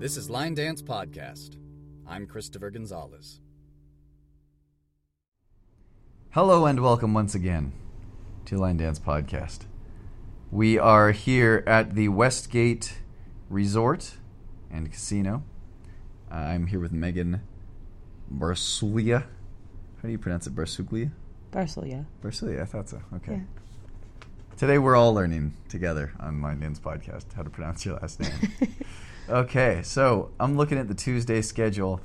This is Line Dance Podcast. I'm Christopher Gonzalez. Hello and welcome once again to Line Dance Podcast. We are here at the Westgate Resort and Casino. Uh, I'm here with Megan Barsuglia. How do you pronounce it? Barsuglia? Barcelia. Barsuglia, I thought so. Okay. Yeah. Today we're all learning together on Line Dance Podcast how to pronounce your last name. okay, so I'm looking at the Tuesday schedule.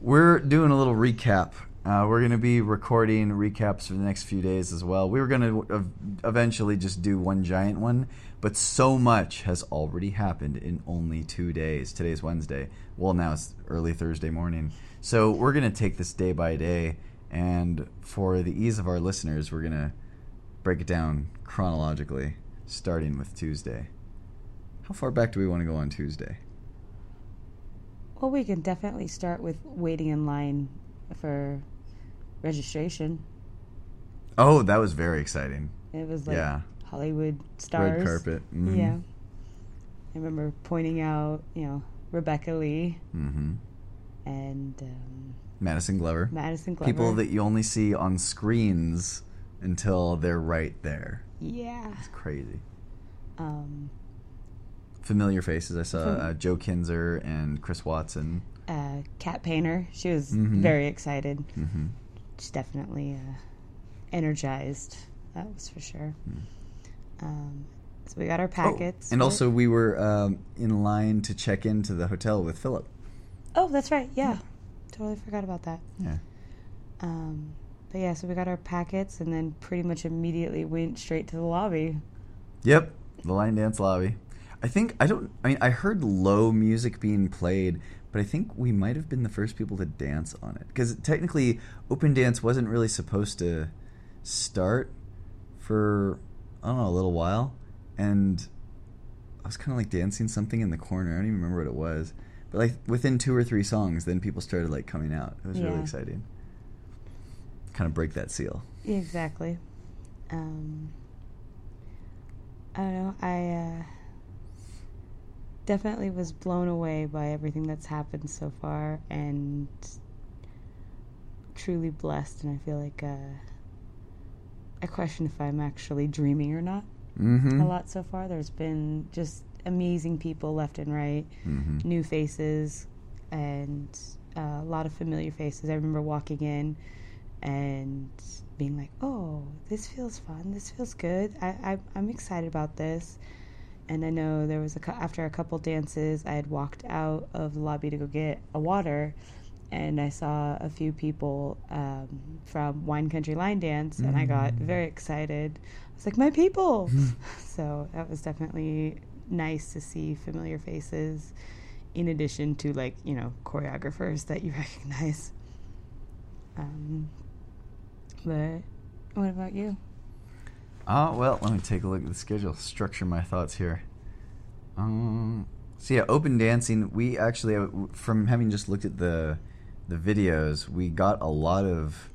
We're doing a little recap. Uh, we're going to be recording recaps for the next few days as well. We were going to ev- eventually just do one giant one, but so much has already happened in only two days. Today's Wednesday. Well, now it's early Thursday morning. So we're going to take this day by day, and for the ease of our listeners, we're going to break it down chronologically, starting with Tuesday. How far back do we want to go on Tuesday? Well, we can definitely start with waiting in line for registration. Oh, that was very exciting. It was like Yeah. Hollywood stars. Red carpet. Mhm. Yeah. I remember pointing out, you know, Rebecca Lee Mm-hmm. and um, Madison Glover. Madison Glover. People that you only see on screens until they're right there. yeah. It's crazy. Um, Familiar faces. I saw uh, Joe Kinzer and Chris Watson. uh, Cat Painter. She was Mhm. very excited. Mm-hmm. She's definitely uh, energized. That was for sure. Um, so we got our packets. Hmm. Oh, and also, we were um, in line to check into the hotel with Philip. Oh, that's right. Yeah. Totally forgot about that. Yeah. Um, but yeah, so we got our packets and then pretty much immediately went straight to the lobby. Yep, the line dance lobby. I think I don't. I mean, I heard low music being played, but I think we might have been the first people to dance on it because technically, open dance wasn't really supposed to start for I don't know a little while, and I was kind of like dancing something in the corner. I don't even remember what it was, but like within two or three songs, then people started like coming out. It was really exciting. Kind of break that seal. Exactly. Um, I don't know. I uh, definitely was blown away by everything that's happened so far and truly blessed. And I feel like uh, I question if I'm actually dreaming or not. Mm-hmm. a lot so far. There's been just amazing people left and right, Mm-hmm. new faces, and uh, a lot of familiar faces. I remember walking in and being like, "Oh, this feels fun. This feels good. I, I I'm excited about this." And I know there was a after a couple dances, I had walked out of the lobby to go get a water, and I saw a few people um, from Wine Country Line Dance, and I got very excited. I was like, "My people!" so that was definitely nice to see familiar faces, in addition to like you know choreographers that you recognize. Um, but what about you? Oh, well, let me take a look at the schedule, structure my thoughts here. Um, so yeah, open dancing, we actually uh, from having just looked at the the videos, we got a lot of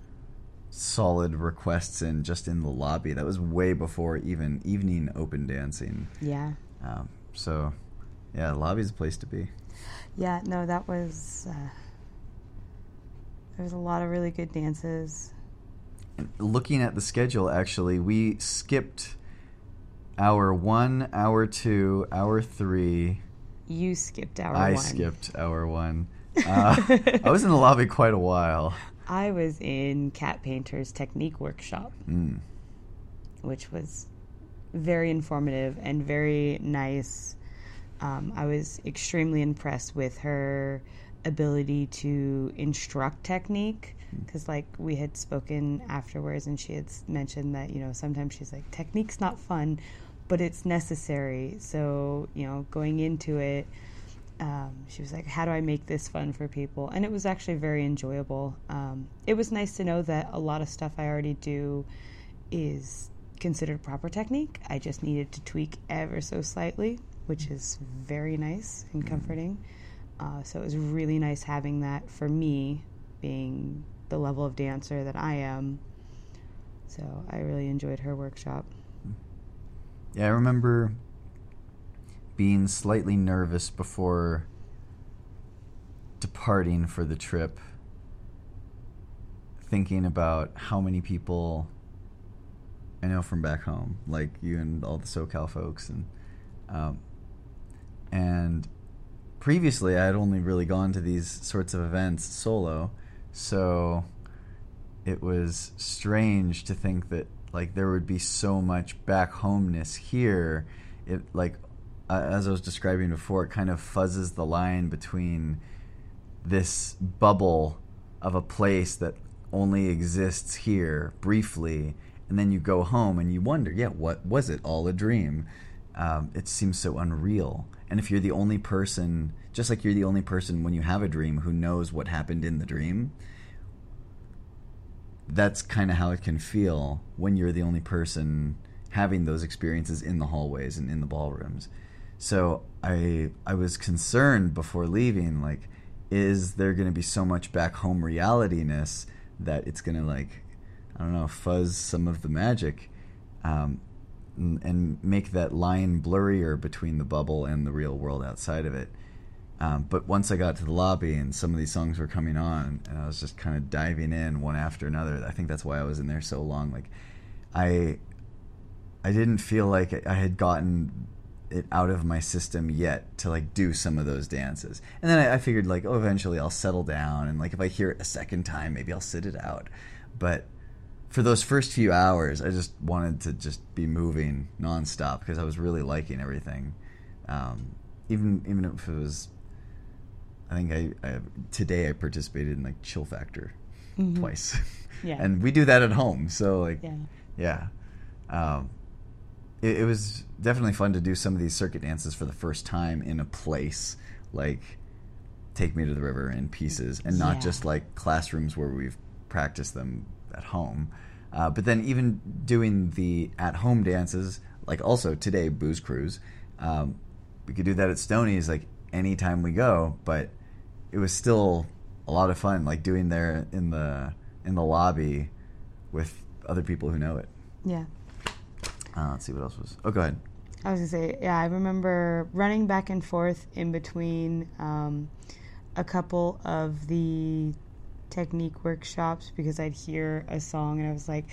solid requests in just in the lobby. That was way before even evening open dancing. Yeah. Um, so yeah, the lobby's a place to be. Yeah, no, that was. Uh, there was a lot of really good dances. Looking at the schedule, actually, we skipped hour one, hour two, hour three. You skipped hour I one. I skipped hour one. Uh, I was in the lobby quite a while. I was in Cat Painter's technique workshop, Mm. which was very informative and very nice. Um, I was extremely impressed with her ability to instruct technique because like we had spoken afterwards and she had mentioned that you know sometimes she's like technique's not fun but it's necessary. So you know going into it um, she was like how do i make this fun for people? And it was actually very enjoyable. Um, it was nice to know that a lot of stuff i already do is considered proper technique. I just needed to tweak ever so slightly which is very nice and comforting. Uh, so it was really nice having that for me being the level of dancer that i am. So i really enjoyed her workshop. Yeah, I remember being slightly nervous before departing for the trip, thinking about how many people I know from back home, like you and all the SoCal folks, and um, and previously I had only really gone to these sorts of events solo, so it was strange to think that like there would be so much back homeness here. It like uh, as I was describing before, it kind of fuzzes the line between this bubble of a place that only exists here briefly, and then you go home and you wonder, yeah, what was it all a dream? Um, it seems so unreal. And if you're the only person, just like you're the only person when you have a dream who knows what happened in the dream, that's kind of how it can feel when you're the only person having those experiences in the hallways and in the ballrooms. So I I was concerned before leaving, like, is there going to be so much back home realityness that it's going to like, I don't know, fuzz some of the magic, um, and, and make that line blurrier between the bubble and the real world outside of it. Um, but once I got to the lobby and some of these songs were coming on, and I was just kind of diving in one after another. I think that's why I was in there so long. Like, I, I didn't feel like I had gotten it out of my system yet to like do some of those dances. And then I, I figured like, oh, eventually I'll settle down, and like if I hear it a second time, maybe I'll sit it out. But for those first few hours, I just wanted to just be moving nonstop because I was really liking everything. Um, even even if it was I think I, I today I participated in like Chill Factor Mhm. twice, Yeah. and we do that at home. So like, yeah. yeah, um, it, it was definitely fun to do some of these circuit dances for the first time in a place like Take Me to the River in pieces, and not Yeah. just like classrooms where we've practiced them at home. Uh, but then even doing the at home dances, like also today Booze Cruise, um, we could do that at Stoney's like anytime we go. But it was still a lot of fun, like doing there in the in the lobby with other people who know it. Yeah. Uh, let's see what else was. Oh, go ahead. I was gonna say, yeah, I remember running back and forth in between um, a couple of the technique workshops because I'd hear a song and I was like,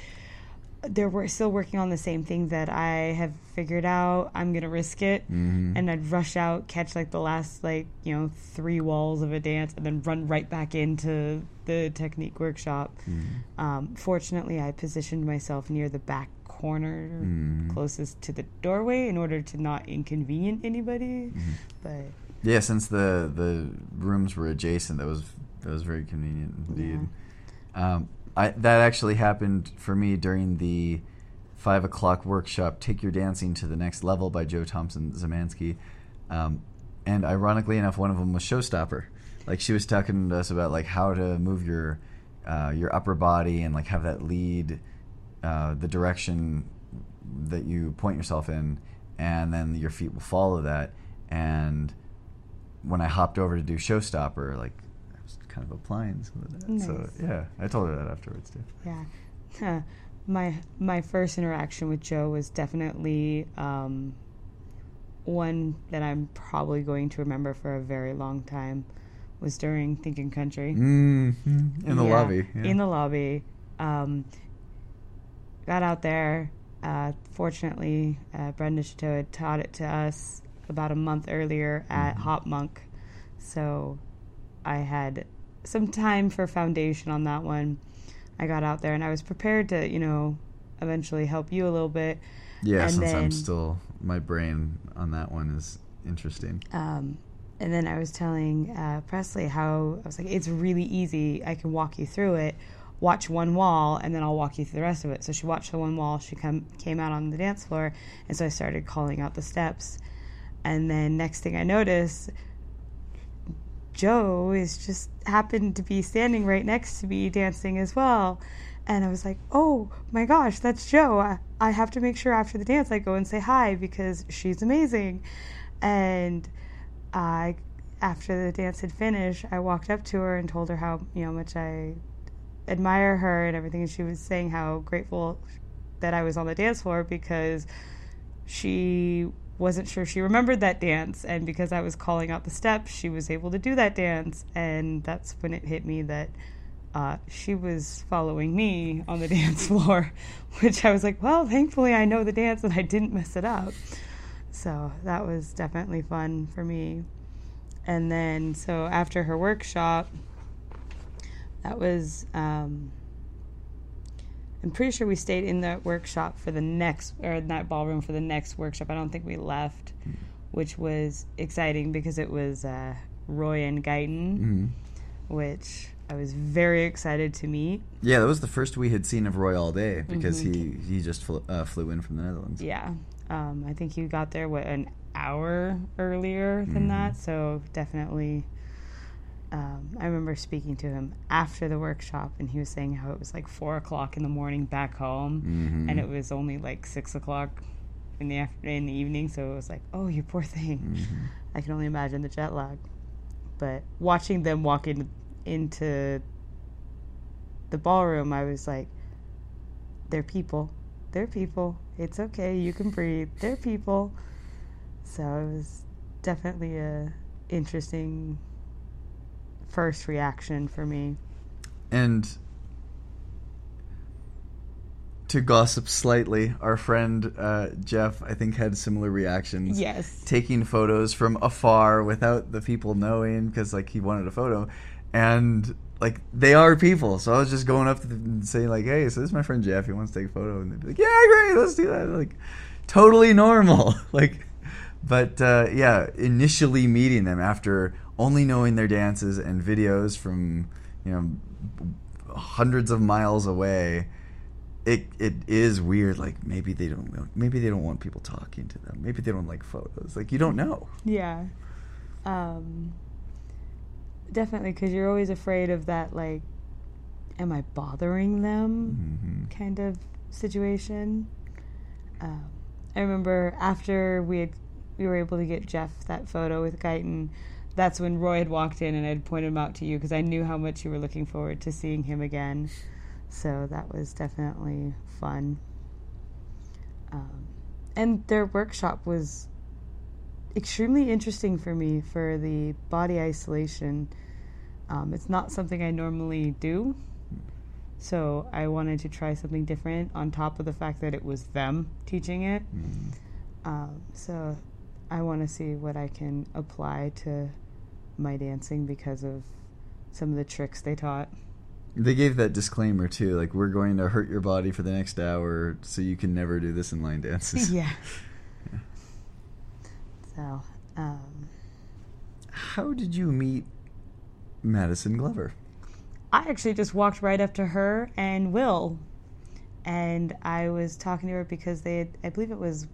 they're wor- still working on the same thing that I have figured out. I'm gonna risk it, Mm-hmm. and I'd rush out, catch like the last like you know three walls of a dance, and then run right back into the technique workshop. Mm-hmm. Um, fortunately, I positioned myself near the back corner, Mm. closest to the doorway, in order to not inconvenience anybody. Mm-hmm. But Yeah, since the the rooms were adjacent, that was that was very convenient indeed. Um, I that actually happened for me during the five o'clock workshop. Take your dancing to the next level by Jo Thompson Szymanski, um, and ironically enough, one of them was Showstopper. Like she was talking to us about like how to move your uh, your upper body and like have that lead uh, the direction that you point yourself in, and then your feet will follow that. And when I hopped over to do Showstopper, like kind of applying some of that. So yeah, I told her that afterwards too. yeah, Huh. my my first interaction with Jo was definitely um, one that I'm probably going to remember for a very long time. Was during Thinking Country. Mm-hmm. In the Yeah, lobby. Yeah. In the lobby. Um, got out there. Uh, fortunately, uh, Brenda Shatto had taught it to us about a month earlier at Mhm. Hop Monk. So I had some time for foundation on that one. I got out there and I was prepared to, you know, eventually help you a little bit. yeah, and since I'm still my brain on that one is interesting. Um, and then I was telling uh, Presley how I was like, it's really easy. I can walk you through it. Watch one wall, and then I'll walk you through the rest of it. So she watched the one wall. She come came out on the dance floor, and so I started calling out the steps. And then next thing I noticed, Jo is just happened to be standing right next to me dancing as well. And I was like, oh my gosh, that's Jo. I, I have to make sure after the dance I go and say hi because she's amazing. And I, after the dance had finished, I walked up to her and told her how you know much I admire her and everything. And she was saying how grateful that I was on the dance floor because she wasn't sure she remembered that dance. And because I was calling out the steps, she was able to do that dance. And that's when it hit me that uh, she was following me on the dance floor, which I was like, well, thankfully I know the dance and I didn't mess it up. So that was definitely fun for me. And then, so after her workshop, that was, um, I'm pretty sure we stayed in that workshop for the next, or in that ballroom for the next workshop. I don't think we left, which was exciting because it was uh, Roy and Guyton, Mm-hmm. which I was very excited to meet. Yeah, that was the first we had seen of Roy all day because he he just flew, uh, flew in from the Netherlands. Yeah. Um, I think he got there, what, an hour earlier than that. So definitely. Um, I remember speaking to him after the workshop, and he was saying how it was like four o'clock in the morning back home, Mm-hmm. and it was only like six o'clock in the after- in the evening. So it was like, oh, you poor thing. Mm-hmm. I can only imagine the jet lag. But watching them walk in, into the ballroom, I was like, they're people. They're people. It's okay. You can breathe. They're people. So it was definitely a interesting first reaction for me. And to gossip slightly, our friend uh, Jeff, I think, had similar reactions. Yes. Taking photos from afar without the people knowing because, like, he wanted a photo. And, like, they are people. So I was just going up to them and saying, like, hey, so this is my friend Jeff. He wants to take a photo. And they'd be like, yeah, great. Let's do that. Like, totally normal. like, but uh, yeah, initially meeting them after only knowing their dances and videos from you know hundreds of miles away, it it is weird. Like maybe they don't maybe they don't want people talking to them. Maybe they don't like photos. Like you don't know. Yeah. Um, definitely, because you're always afraid of that, like, am I bothering them hmm kind of situation. Um, I remember after we had, we were able to get Jeff that photo with Guyton, that's when Roy had walked in and I'd pointed him out to you because I knew how much you were looking forward to seeing him again. So that was definitely fun. Um, and their workshop was extremely interesting for me for the body isolation. Um, it's not something I normally do. So I wanted to try something different on top of the fact that it was them teaching it. Um, so I want to see what I can apply to my dancing because of some of the tricks they taught. They gave that disclaimer too, like we're going to hurt your body for the next hour, so you can never do this in line dances. yeah. So, um, How did you meet Madison Glover? I actually just walked right up to her and Will, and I was talking to her because they, had, I believe it was,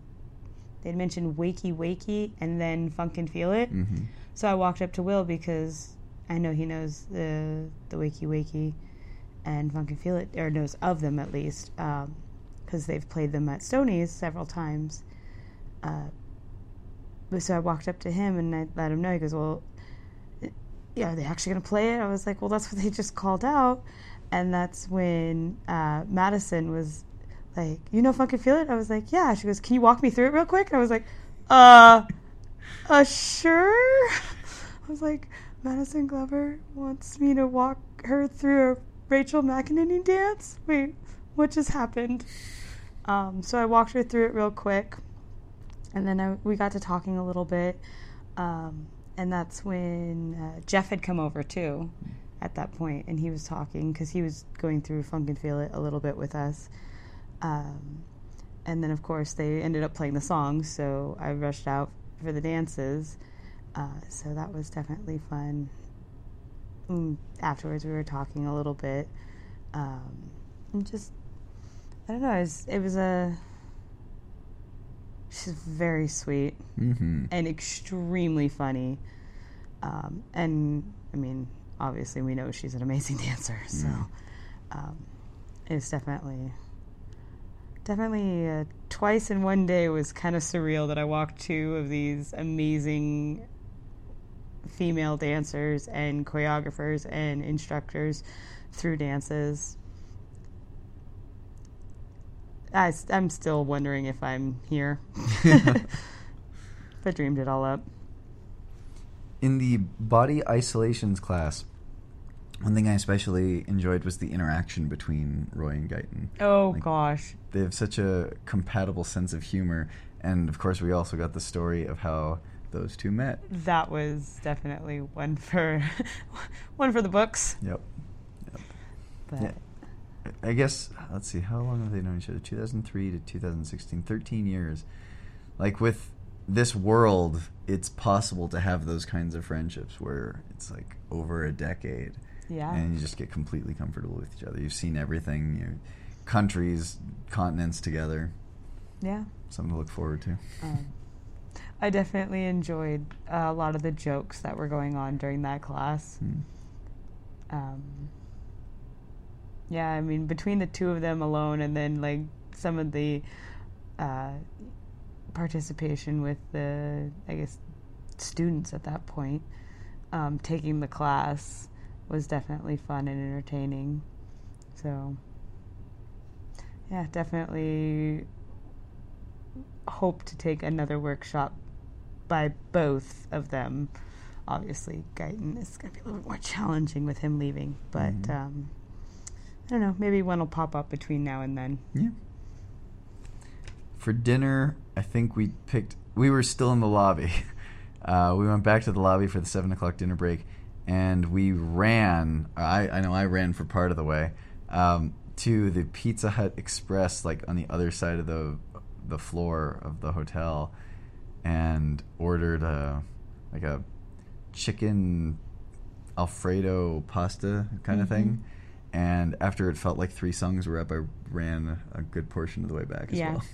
they had mentioned Wakey Wakey and then Funk and Feel It. Mm-hmm. So I walked up to Will because I know he knows the the Wakey Wakey and Funk and Feel It, or knows of them at least, because they've played them at Stoney's several times. Uh, so I walked up to him and I let him know. He goes, "Well, yeah, are they actually going to play it?" I was like, "Well, that's what they just called out," and that's when uh, Madison was like, "You know Funk and Feel It?" I was like, "Yeah." She goes, "Can you walk me through it real quick?" And I was like, "Uh." Uh, sure. I was like, Madison Glover wants me to walk her through a Rachael McEnaney dance? Wait, what just happened? Um, so I walked her through it real quick. And then I, we got to talking a little bit. Um, and that's when uh, Jeff had come over too at that point, and he was talking because he was going through Funk and Feel It a little bit with us. Um, and then, of course, they ended up playing the song, so I rushed out for the dances. Uh, so that was definitely fun. Mm, afterwards, we were talking a little bit. Um, and just, I don't know, it was, it was a. She's very sweet Mm-hmm. and extremely funny. Um, and I mean, obviously, we know she's an amazing dancer, so um, it's definitely, definitely uh, twice in one day was kind of surreal that I walked two of these amazing female dancers and choreographers and instructors through dances. I, am still wondering if I'm here. but dreamed it all up. In the body isolations class, one thing I especially enjoyed was the interaction between Roy and Guyton. Oh Like- gosh. They have such a compatible sense of humor, and of course, we also got the story of how those two met. That was definitely one for one for the books. Yep. But Yeah. I guess let's see how long have they known each other? 2003 to 2016, 13 years. Like with this world, it's possible to have those kinds of friendships where it's like over a decade, yeah. and you just get completely comfortable with each other. You've seen everything, you countries, continents together. yeah. Something to look forward to. Um, I definitely enjoyed uh, a lot of the jokes that were going on during that class. Hmm. Um, yeah, I mean, between the two of them alone, and then like some of the uh, participation with the, I guess, students at that point um, taking the class was definitely fun and entertaining. So, yeah, definitely hope to take another workshop by both of them. Obviously, Guyton is going to be a little bit more challenging with him leaving, but Mhm. um, I don't know. Maybe one will pop up between now and then. Yeah. For dinner, I think we picked. We were still in the lobby. Uh, we went back to the lobby for the seven o'clock dinner break, and we ran. I, I know I ran for part of the way um, to the Pizza Hut Express, like on the other side of the the floor of the hotel, and ordered a like a chicken Alfredo pasta kind of Mhm. thing. And after it felt like three songs were up, I ran a good portion of the way back as Yeah. well.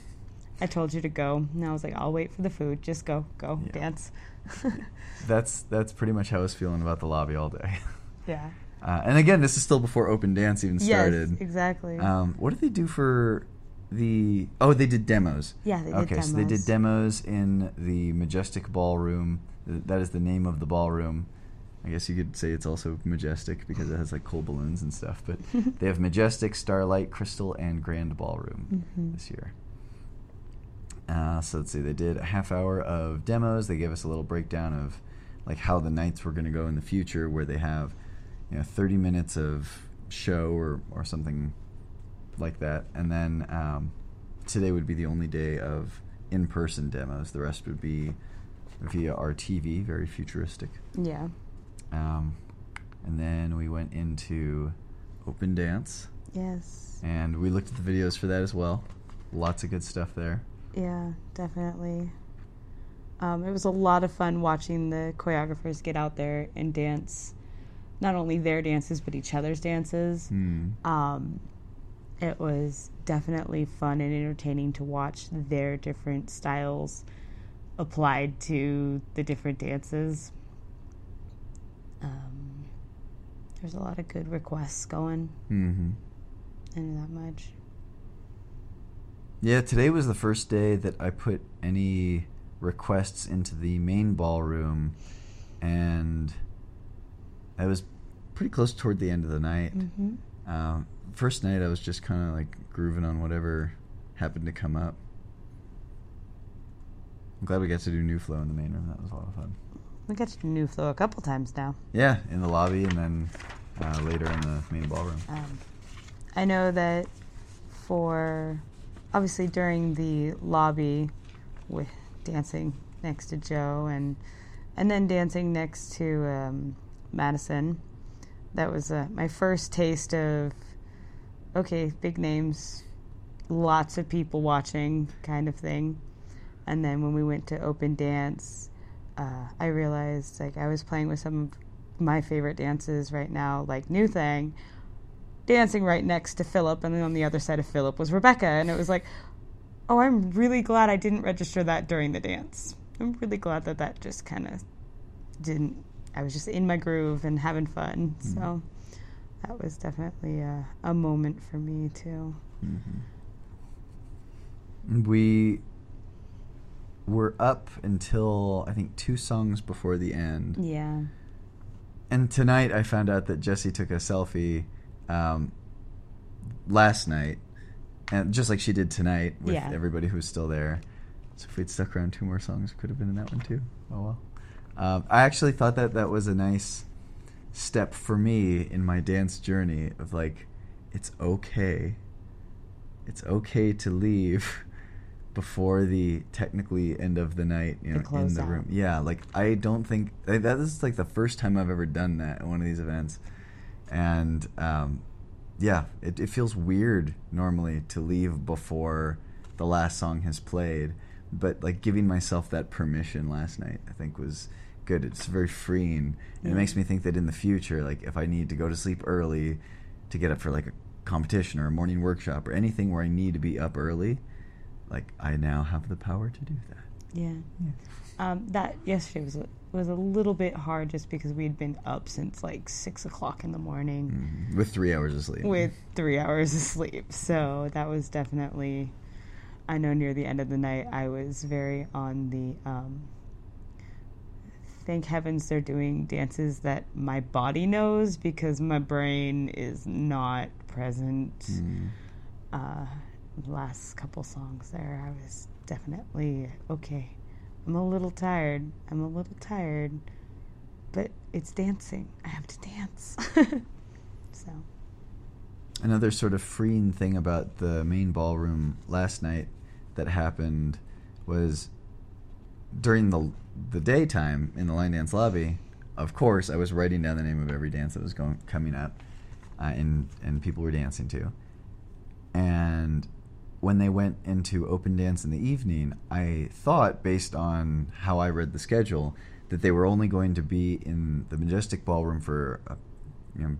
I told you to go, and I was like, I'll wait for the food. Just go, go, Yeah. dance. That's that's pretty much how I was feeling about the lobby all day. yeah. Uh, and again, this is still before Open Dance even started. Yes, exactly. Um, what did they do for the? Oh, they did demos. yeah, they did okay, so they did demos. demos in the Majestic Ballroom. That is the name of the ballroom. I guess you could say it's also Majestic because it has like cool balloons and stuff. But they have Majestic, Starlight, Crystal, and Grand Ballroom Mhm. this year. Uh, so let's see, they did a half hour of demos. They gave us a little breakdown of like how the nights were going to go in the future, where they have you know 30 minutes of show or or something like that, and then um, today would be the only day of in-person demos. The rest would be via our TV, very futuristic. Yeah. Um, and then we went into Open Dance, Yes. and we looked at the videos for that as well. Lots of good stuff there. Yeah, definitely. Um, it was a lot of fun watching the choreographers get out there and dance, not only their dances but each other's dances. Hmm. Um, it was definitely fun and entertaining to watch their different styles applied to the different dances. Um, there's a lot of good requests going. hmm I knew that much. Yeah, today was the first day that I put any requests into the main ballroom, and I was pretty close toward the end of the night. hmm Um, first night, I was just kind of like grooving on whatever happened to come up. I'm glad we got to do New Flow in the main room. That was a lot of fun. We got to do New Flow a couple times now. Yeah, in the lobby and then uh, later in the main ballroom. Um, I know that for obviously during the lobby with dancing next to Jo and and then dancing next to um, Madison, that was uh, my first taste of okay, big names, lots of people watching kind of thing. And then when we went to open dance, uh, I realized like I was playing with some of my favorite dances right now, like New Thing, dancing right next to Philip, and then on the other side of Philip was Rebecca, and it was like, oh, I'm really glad I didn't register that during the dance. I'm really glad that that just kind of didn't. I was just in my groove and having fun, so that was definitely a, a moment for me too. Mm-hmm. We were up until I think two songs before the end. Yeah. And tonight I found out that Jesse took a selfie um, last night, and just like she did tonight with Yeah. everybody who was still there. So if we'd stuck around two more songs, it could have been in that one too. Oh well. Um, I actually thought that that was a nice step for me in my dance journey of like, it's okay. It's okay to leave before the technically end of the night, you The know, in the closeout. room. Yeah, like I don't think like, that is like the first time I've ever done that at one of these events, and um, yeah, it, it feels weird normally to leave before the last song has played, but like giving myself that permission last night, I think was good. It's very freeing, and it makes me think that in the future, like if I need to go to sleep early to get up for like a competition or a morning workshop or anything where I need to be up early, like I now have the power to do that. Yeah. Um, that yesterday was a, was a little bit hard just because we had been up since like six o'clock in the morning Mhm. With three hours of sleep. with three hours of sleep. So that was definitely. I know near the end of the night I was very on the. Um, thank heavens they're doing dances that my body knows because my brain is not present. Mm. uh, last couple songs there, I was definitely okay. I'm a little tired. I'm a little tired, but it's dancing. I have to dance. so, Another sort of freeing thing about the main ballroom last night that happened was during the the daytime in the line dance lobby. Of course, I was writing down the name of every dance that was going coming up, uh, and and people were dancing to. And when they went into open dance in the evening, I thought, based on how I read the schedule, that they were only going to be in the Majestic Ballroom for a you know,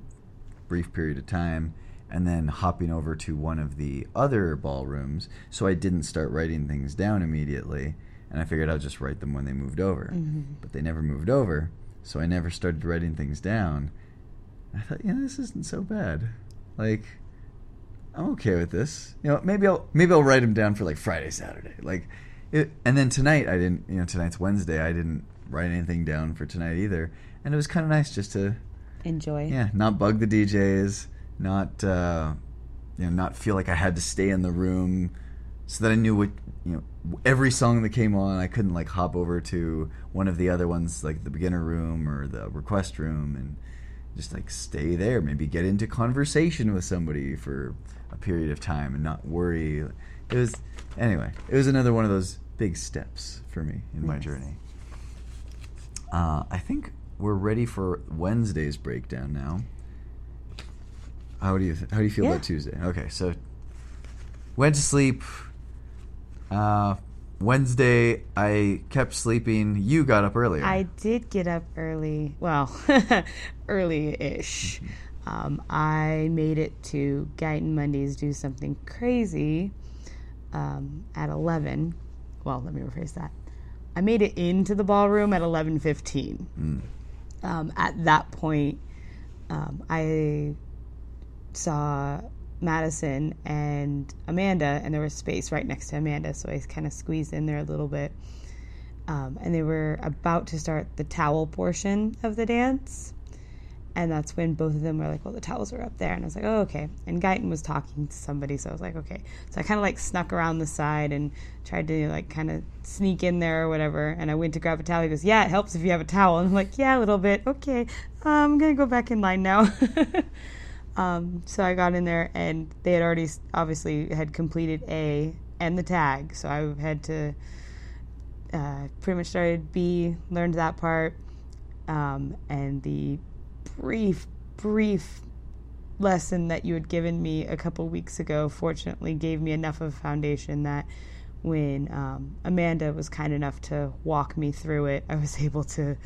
brief period of time and then hopping over to one of the other ballrooms. So I didn't start writing things down immediately. And I figured I'd just write them when they moved over. Mm-hmm. But they never moved over. So I never started writing things down. I thought, you know, this isn't so bad. Like, I'm okay with this. You know, maybe I'll maybe I'll write them down for like Friday, Saturday. Like, it, and then tonight I didn't. You know, tonight's Wednesday. I didn't write anything down for tonight either. And it was kind of nice just to, enjoy. yeah, not bug the DJs, not uh, you know, not feel like I had to stay in the room, so that I knew what you know every song that came on. I couldn't like hop over to one of the other ones, like the beginner room or the request room, and just like stay there. Maybe get into conversation with somebody for a period of time and not worry. It was anyway. It was another one of those big steps for me in my journey. Uh, I think we're ready for Wednesday's breakdown now. How do you how do you feel Yeah. about Tuesday? Okay, so went to sleep. Uh, Wednesday, I kept sleeping. You got up earlier. I did get up early. Well, early ish. Um, I made it to Guyton Mundy's do something crazy um, at 11. Well, let me rephrase that. I made it into the ballroom at 11:15. Mm. Um, at that point, um, I saw Madison and Amanda, and there was space right next to Amanda, so I kind of squeezed in there a little bit. Um, and they were about to start the towel portion of the dance. And that's when both of them were like, well, the towels are up there. And I was like, oh, okay. And Guyton was talking to somebody, so I was like, okay. So I kind of like snuck around the side and tried to like kind of sneak in there or whatever. And I went to grab a towel. He goes, yeah, it helps if you have a towel. And I'm like, yeah, a little bit. Okay. I'm going to go back in line now. um, so I got in there and they had already obviously had completed A and the tag. So I had to uh, pretty much started B, learned that part, um, and the brief, brief lesson that you had given me a couple weeks ago fortunately gave me enough of a foundation that when um, Amanda was kind enough to walk me through it, I was able to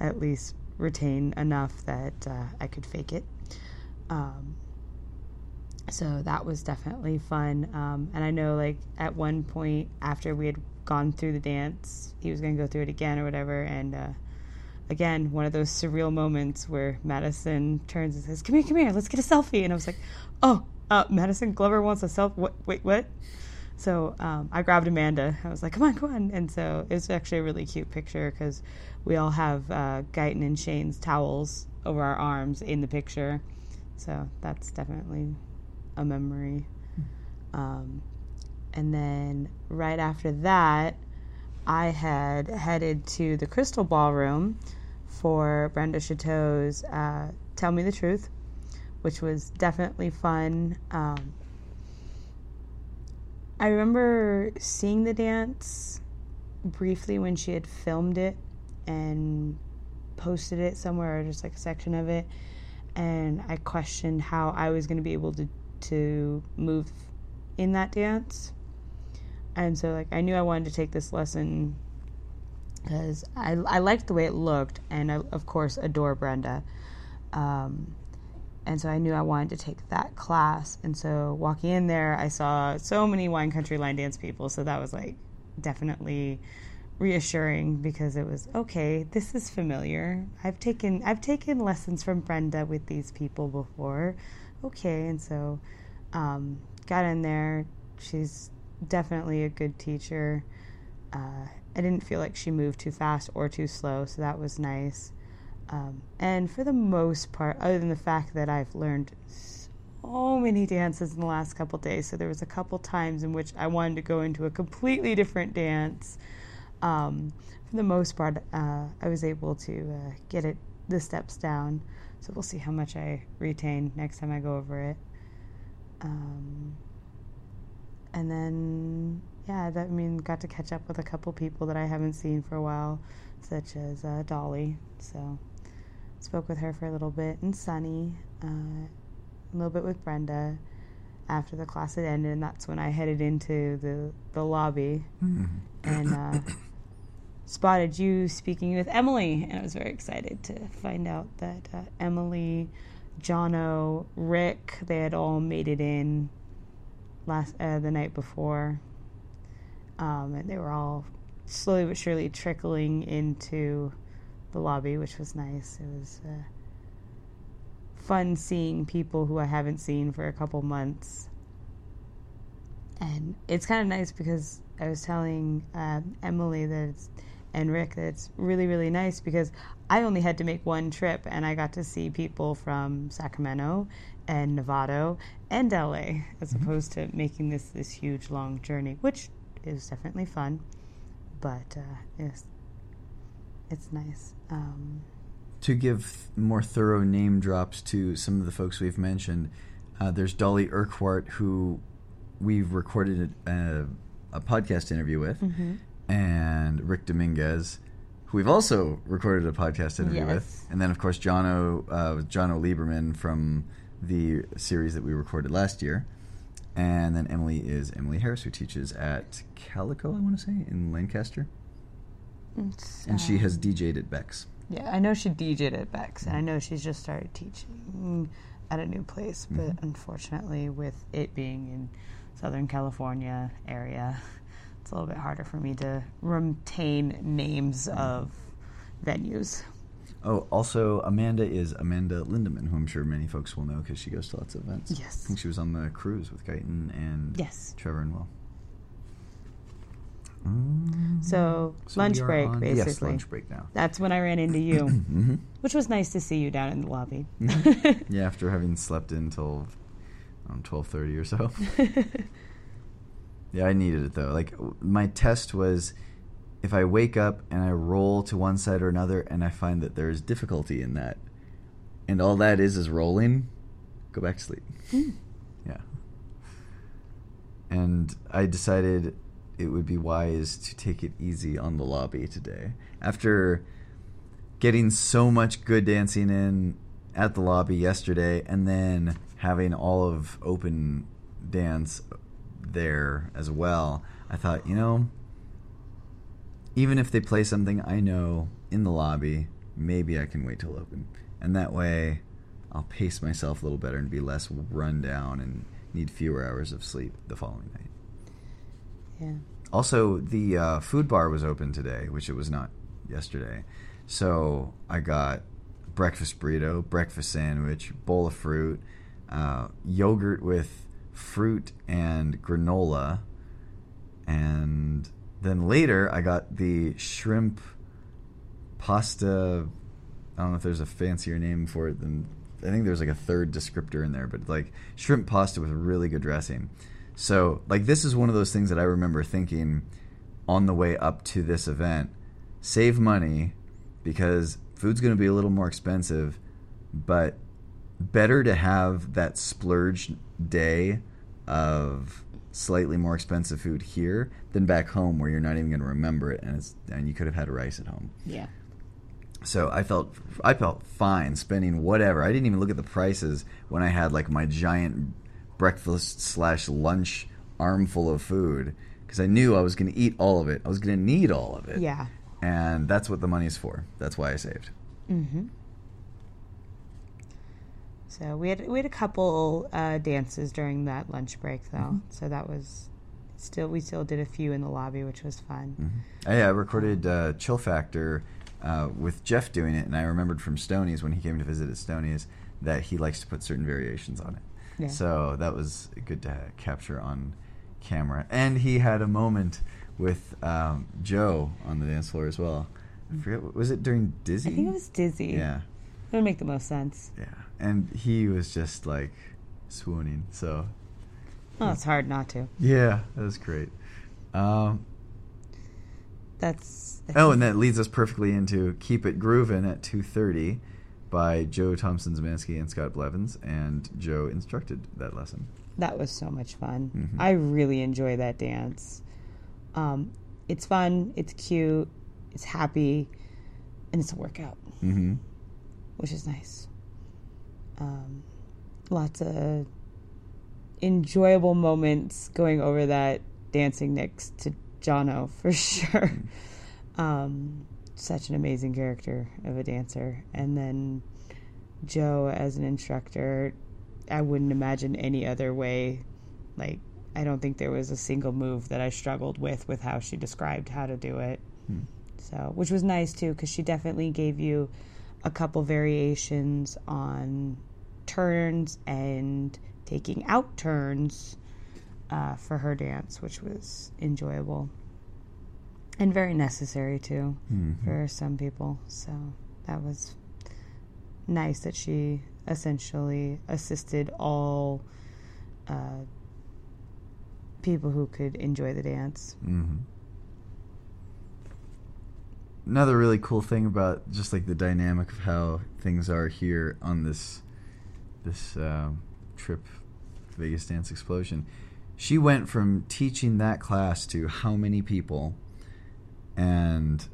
at least retain enough that uh, I could fake it. Um, so that was definitely fun. Um, and I know, like, at one point after we had gone through the dance, he was going to go through it again or whatever. And uh, again, one of those surreal moments where Madison turns and says, Come here, come here, let's get a selfie. And I was like, Oh, uh, Madison Glover wants a selfie. What? Wait, what? So um, I grabbed Amanda. I was like, come on, come on. And so it was actually a really cute picture because we all have uh, Guyton and Shane's towels over our arms in the picture. So that's definitely a memory. Um, and then right after that, I had headed to the Crystal Ballroom for Brenda Shatto's uh, Tell Me the Truth, which was definitely fun. Um, I remember seeing the dance briefly when she had filmed it and posted it somewhere, or just like a section of it. And I questioned how I was going to be able to to move in that dance. And so, like, I knew I wanted to take this lesson because I, I liked the way it looked, and I, of course, adore Brenda. Um, and so I knew I wanted to take that class. And so, walking in there, I saw so many wine country line dance people. So that was like definitely reassuring because it was okay this is familiar i've taken i've taken lessons from brenda with these people before okay and so um, got in there she's definitely a good teacher uh, i didn't feel like she moved too fast or too slow so that was nice um, and for the most part other than the fact that i've learned so many dances in the last couple days so there was a couple times in which i wanted to go into a completely different dance um, for the most part, uh, I was able to uh, get it the steps down. So we'll see how much I retain next time I go over it. Um, and then, yeah, that I mean, got to catch up with a couple people that I haven't seen for a while, such as uh, Dolly. So spoke with her for a little bit, and Sunny, uh, a little bit with Brenda after the class had ended, and that's when I headed into the the lobby mm-hmm. and uh, spotted you speaking with Emily, and I was very excited to find out that uh, Emily, Jono, Rick, they had all made it in last uh, the night before, um, and they were all slowly but surely trickling into the lobby, which was nice. It was uh, fun seeing people who I haven't seen for a couple months. And it's kind of nice because I was telling um, Emily that it's and Rick that it's really, really nice because I only had to make one trip and I got to see people from Sacramento and Novato and LA as mm-hmm. opposed to making this, this huge long journey, which is definitely fun. But uh, yes, it's nice. Um, to give more thorough name drops to some of the folks we've mentioned, uh, there's Dolly Urquhart, who we've recorded a, a podcast interview with. Mm-hmm and Rick Dominguez, who we've also recorded a podcast interview yes. with, and then of course Jono. Uh, Jono Lieberman from the series that we recorded last year, and then Emily is Emily Harris, who teaches at Calico, I want to say, in Lancaster, it's, and she has DJed at Beck's. Yeah, I know she DJed at Beck's, and I know she's just started teaching at a new place, but mm-hmm. unfortunately, with it being in Southern California area it's a little bit harder for me to retain names of venues. Oh, also, Amanda is Amanda Lindemann, who I'm sure many folks will know because she goes to lots of events. Yes. I think she was on the cruise with Guyton and yes. Trevor and Will. Mm. So, so, lunch break, on, basically. Yes, lunch break now. That's when I ran into you, mm-hmm. which was nice to see you down in the lobby. Mm-hmm. yeah, after having slept until um, 12.30 or so. Yeah, I needed it though. Like my test was if I wake up and I roll to one side or another and I find that there is difficulty in that and all that is is rolling, go back to sleep. Mm. Yeah. And I decided it would be wise to take it easy on the lobby today. After getting so much good dancing in at the lobby yesterday and then having all of open dance there as well, I thought, you know, even if they play something I know in the lobby, maybe I can wait till open. And that way I'll pace myself a little better and be less run down and need fewer hours of sleep the following night. Yeah. Also, the uh, food bar was open today, which it was not yesterday. So I got breakfast burrito, breakfast sandwich, bowl of fruit, uh, yogurt with fruit and granola. And then later, I got the shrimp pasta. I don't know if there's a fancier name for it than. I think there's like a third descriptor in there, but like shrimp pasta with really good dressing. So, like, this is one of those things that I remember thinking on the way up to this event, save money because food's going to be a little more expensive, but better to have that splurge day of slightly more expensive food here than back home where you're not even going to remember it and it's and you could have had rice at home. Yeah. So I felt I felt fine spending whatever. I didn't even look at the prices when I had like my giant breakfast slash lunch armful of food because I knew I was going to eat all of it. I was going to need all of it. Yeah. And that's what the money's for. That's why I saved. Mm-hmm. So we had we had a couple uh, dances during that lunch break though. Mm-hmm. So that was still we still did a few in the lobby, which was fun. Mm-hmm. Oh, yeah, I recorded uh, Chill Factor uh, with Jeff doing it, and I remembered from Stoney's when he came to visit at Stoney's that he likes to put certain variations on it. Yeah. So that was good to capture on camera. And he had a moment with um, Jo on the dance floor as well. I forget, was it during Dizzy? I think it was dizzy. Yeah, It would make the most sense. yeah. And he was just like swooning. So Oh, it's hard not to. yeah, that was great. Um, That's Oh, and that leads us perfectly into "Keep It Groovin' at 2:30 by Jo Thompson Szymanski and Scott Blevins, and Jo instructed that lesson. that was so much fun. Mhm. I really enjoy that dance. Um, it's fun. It's cute. It's happy, and it's a workout, Mm-hmm. which is nice. Um, lots of enjoyable moments going over that dancing next to Jono for sure. um, such an amazing character of a dancer, and then Jo as an instructor. I wouldn't imagine any other way. Like, I don't think there was a single move that I struggled with with how she described how to do it. Hmm. So, which was nice too, because she definitely gave you a couple variations on turns and taking out turns uh, for her dance, which was enjoyable and very necessary too Mhm. for some people. So that was nice that she essentially assisted all uh, people who could enjoy the dance. Mm-hmm. Another really cool thing about just like the dynamic of how things are here on this this um, trip, Vegas Dance Explosion. She went from teaching that class to how many people, and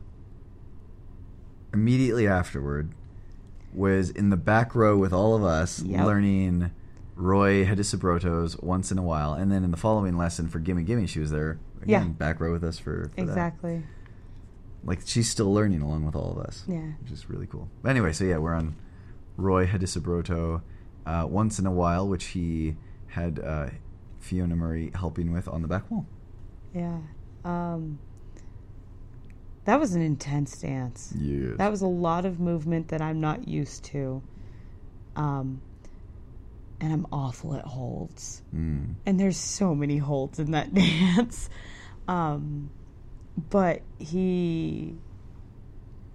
immediately afterward was in the back row with all of us Yep. learning Roy Hadisabroto's once in a while, and then in the following lesson for Gimme Gimme, she was there again, Yeah. back row with us for, for that. Like she's still learning along with all of us, Yeah. which is really cool. But anyway, so yeah, we're on Roy Hadisabroto uh, once in a while, which he had uh, Fiona Murray helping with on the back wall. Yeah. Um, that was an intense dance. Yes. That was a lot of movement that I'm not used to. Um, and I'm awful at holds. Mm. And there's so many holds in that dance. Um, but he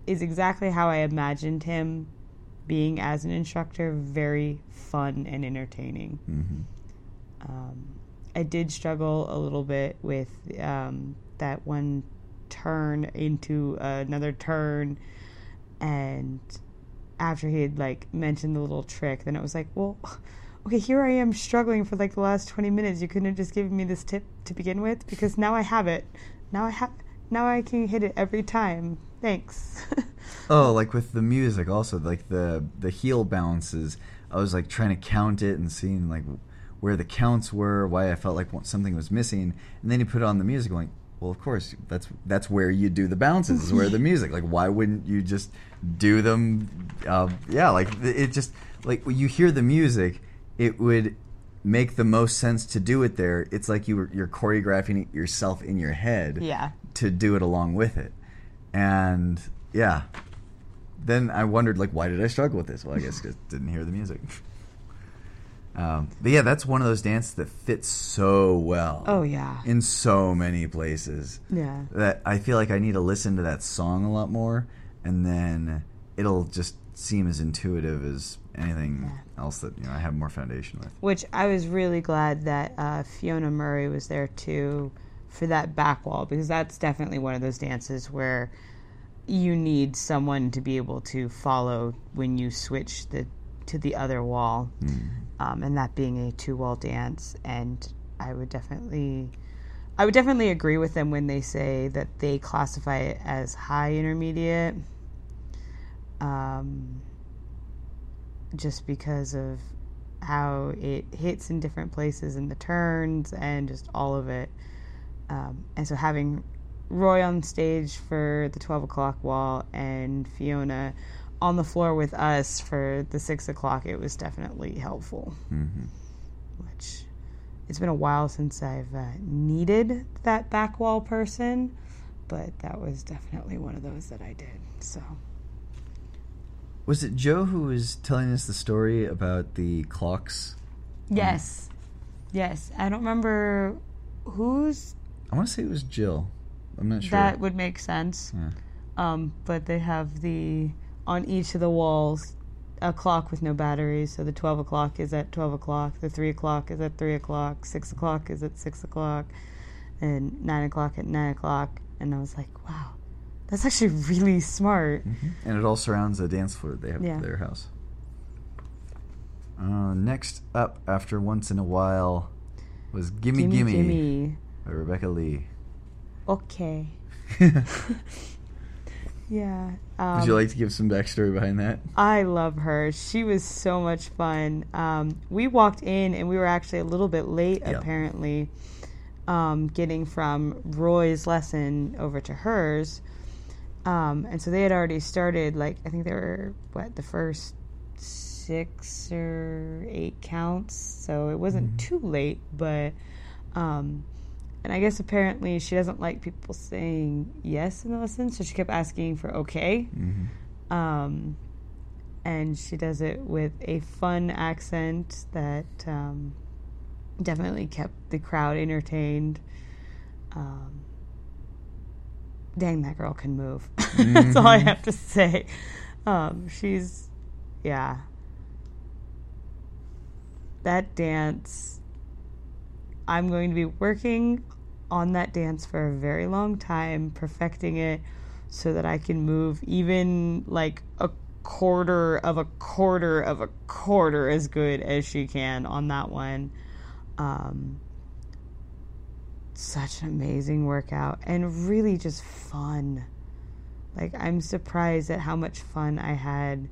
is exactly how I imagined him being as an instructor very fun and entertaining. hmm Um, I did struggle a little bit with um, that one turn into another turn, and after he had like mentioned the little trick, then it was like, well, okay, here I am struggling for like the last twenty minutes. You couldn't have just given me this tip to begin with because now I have it. Now I have. Now I can hit it every time. Thanks. Oh, like with the music, also like the the heel bounces. I was like trying to count it and seeing like where the counts were, why I felt like something was missing, and then you put on the music, like, well, of course, that's that's where you do the bounces, is where the music. Like, why wouldn't you just do them? Uh, yeah, like it just like when you hear the music, it would make the most sense to do it there. It's like you were, you're choreographing it yourself in your head yeah. To do it along with it. And yeah, then I wondered like, why did I struggle with this? Well, I guess because didn't hear the music. um, but yeah, that's one of those dances that fits so well. Oh yeah. in so many places Yeah. that I feel like I need to listen to that song a lot more, and then it'll just seem as intuitive as anything else that you know I have more foundation with. Which I was really glad that uh, Fiona Murray was there too for that back wall because that's definitely one of those dances where you need someone to be able to follow when you switch the to the other wall, um, and that being a two wall dance. And I would definitely, I would definitely agree with them when they say that they classify it as high intermediate, um, just because of how it hits in different places in the turns and just all of it. Um, and so having Roy on stage for the 12 o'clock wall and Fiona on the floor with us for the 6 o'clock, it was definitely helpful. Mm-hmm. Which it's been a while since I've uh, needed that back wall person, but that was definitely one of those that I did. So. Was it Jo who was telling us the story about the clocks? Yes. Yes. I don't remember whose I want to say it was Jill. I'm not sure. that would make sense. Yeah. Um, but they have the on each of the walls a clock with no batteries. So the twelve o'clock is at twelve o'clock, the three o'clock is at three o'clock, six o'clock is at six o'clock, and nine o'clock at nine o'clock. And I was like, wow, that's actually really smart. And it all surrounds a dance floor they have Yeah. at their house. Uh, next up, after Once in a While, was Gimme Gimme, Gimme, gimme. By Rebecca Lee. Okay. Yeah. Um, Would you like to give some backstory behind that? I love her. She was so much fun. Um, we walked in and we were actually a little bit late, Yeah. apparently, um, getting from Roy's lesson over to hers. Um, and so they had already started, like, I think they were, what, the first six or eight counts. So it wasn't too late, but. Um, and I guess apparently she doesn't like people saying yes in the lesson, so she kept asking for okay. Mm-hmm. Um, and she does it with a fun accent that um, definitely kept the crowd entertained. Um, dang, that girl can move. That's all I have to say. Um, she's, yeah. That dance, I'm going to be working on that dance for a very long time, perfecting it so that I can move even like a quarter of a quarter of a quarter as good as she can on that one. Um, such an amazing workout and really just fun. Like, I'm surprised at how much fun I had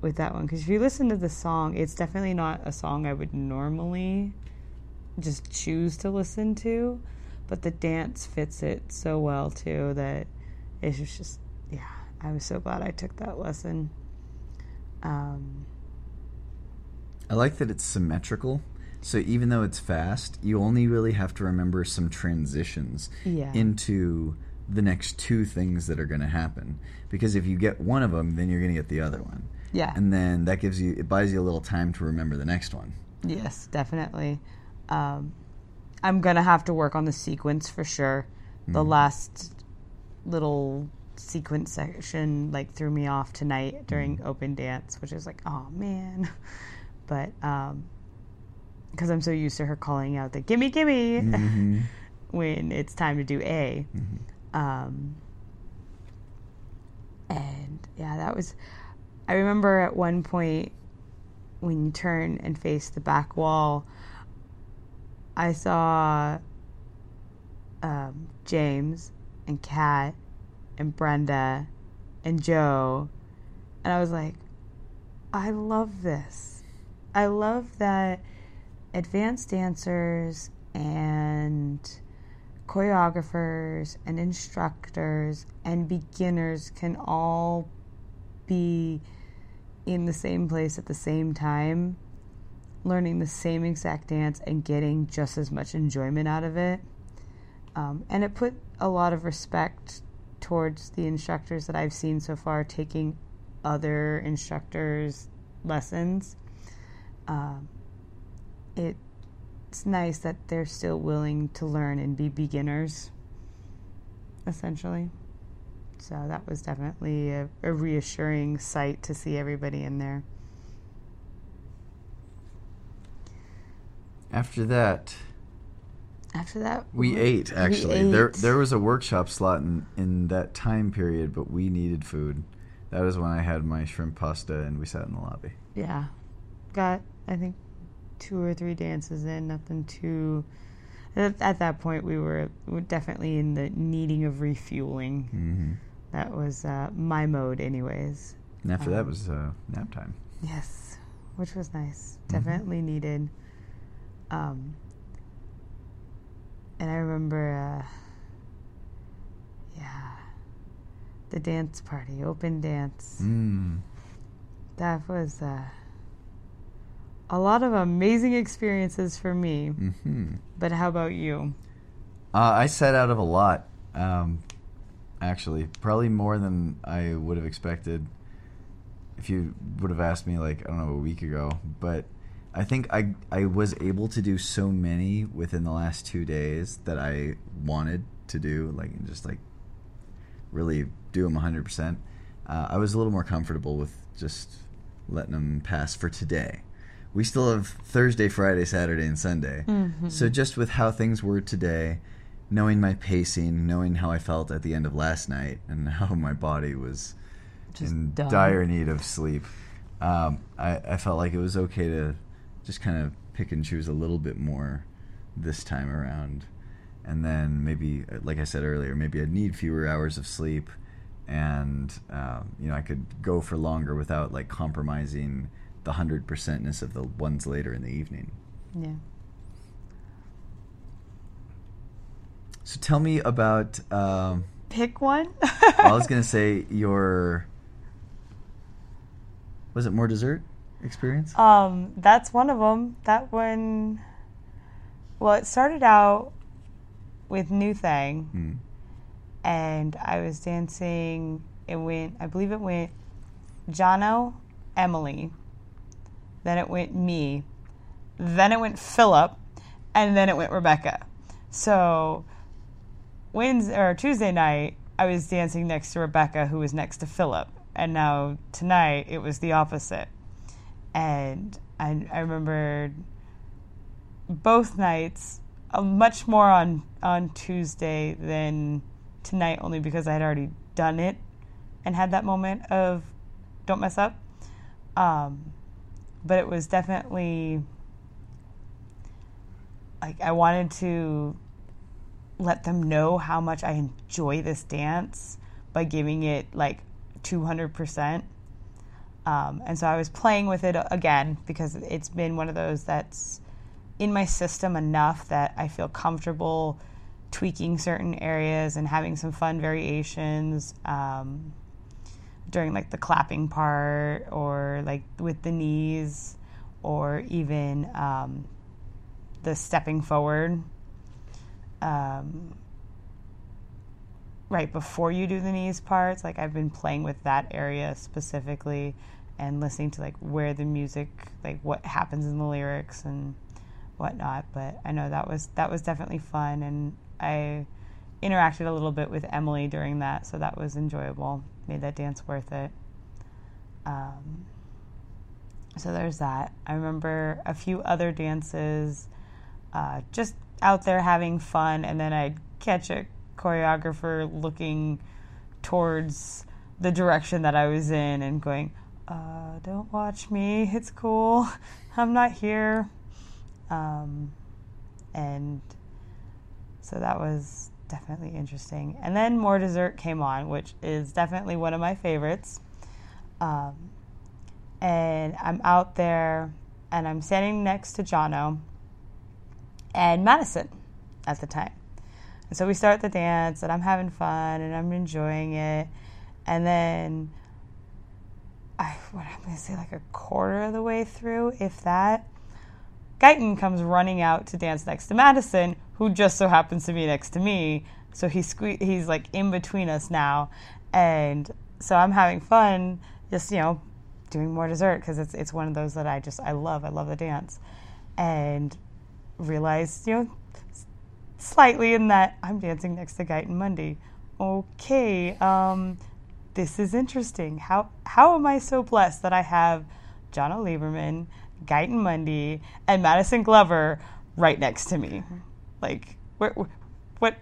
with that one. Because if you listen to the song, it's definitely not a song I would normally just choose to listen to. But the dance fits it so well, too, that it's just, yeah, I was so glad I took that lesson. Um, I like that it's symmetrical. So even though it's fast, you only really have to remember some transitions Yeah. into the next two things that are going to happen. Because if you get one of them, then you're going to get the other one. yeah. And then that gives you, it buys you a little time to remember the next one. Yes, definitely. Um, I'm gonna have to work on the sequence for sure. The last little sequence section like threw me off tonight during open dance, which is like, oh man. But um, because I'm so used to her calling out the "gimme, gimme" when it's time to do A. Um, and yeah, that was. I remember at one point when you turn and face the back wall, I saw um, James and Kat and Brenda and Jo, and I was like, I love this. I love that advanced dancers and choreographers and instructors and beginners can all be in the same place at the same time, learning the same exact dance and getting just as much enjoyment out of it. Um, and it put a lot of respect towards the instructors that I've seen so far taking other instructors' lessons. Um, it's nice that they're still willing to learn and be beginners, essentially. So that was definitely a, a reassuring sight to see everybody in there. After that, After that, We ate actually. There ate. there was a workshop slot in, in that time period, but we needed food. That was when I had my shrimp pasta and we sat in the lobby. yeah, got I think two or three dances in. Nothing too. At, at that point, we were, definitely in the needing of refueling. hmm That was uh, my mode, anyways. And after that Um, was uh, nap time. Yes, which was nice. Mhm. Definitely needed. Um, and I remember, uh, yeah, the dance party, open dance. Mm. That was uh, a lot of amazing experiences for me. hmm But how about you? Uh, I sat out of a lot, um, actually, probably more than I would have expected. If you would have asked me, like I don't know, a week ago, but I think I I was able to do so many within the last two days that I wanted to do, like and just like really do them 100. percent uh, I was a little more comfortable with just letting them pass for today. We still have Thursday, Friday, Saturday, and Sunday. Mm-hmm. So just with how things were today, knowing my pacing, knowing how I felt at the end of last night, and how my body was Just in done. dire need of sleep, um, I, I felt like it was okay to just kind of pick and choose a little bit more this time around. And then maybe, like I said earlier, maybe I'd need fewer hours of sleep, and um, you know I could go for longer without like compromising the hundred percentness of the ones later in the evening. Yeah. So tell me about. Um, Pick one. I was gonna say your. Was it more dessert experience? Um, that's one of them. That one. Well, it started out with New Thing, Hmm. and I was dancing. It went, I believe it went Jono, Emily, then it went me, then it went Philip, and then it went Rebecca. So, Wednesday or Tuesday night, I was dancing next to Rebecca, who was next to Philip, and now tonight it was the opposite. And I, I remembered both nights, uh, much more on on Tuesday than tonight, only because I had already done it and had that moment of don't mess up. Um, but it was definitely like I wanted to let them know how much I enjoy this dance by giving it like 200%. Um, and so I was playing with it again because it's been one of those that's in my system enough that I feel comfortable tweaking certain areas and having some fun variations um, during like the clapping part or like with the knees or even um, the stepping forward. Um, right before you do the knees parts like i've been playing with that area specifically and listening to like where the music like what happens in the lyrics and whatnot but i know that was that was definitely fun and i interacted a little bit with emily during that so that was enjoyable made that dance worth it. Um, so there's that. I remember a few other dances uh, just out there having fun and then i'd catch a choreographer looking towards the direction that I was in and going, uh, don't watch me. It's cool. I'm not here. Um, and so that was definitely interesting. And then More Dessert came on, which is definitely one of my favorites. Um, and I'm out there and I'm standing next to Jono and Madison at the time. And so we start the dance, and I'm having fun, and I'm enjoying it. And then, I what I'm gonna say, like a quarter of the way through, if that, Guyton comes running out to dance next to Madison, who just so happens to be next to me. So he's sque- he's like in between us now, and so I'm having fun, just you know, doing more dessert because it's it's one of those that I just I love. I love the dance, and realized you know slightly in that I'm dancing next to Guyton Mundy. Okay, um, this is interesting. How how am I so blessed that I have Jono Lieberman, Guyton Mundy, and Madison Glover right next to me? Like what, what,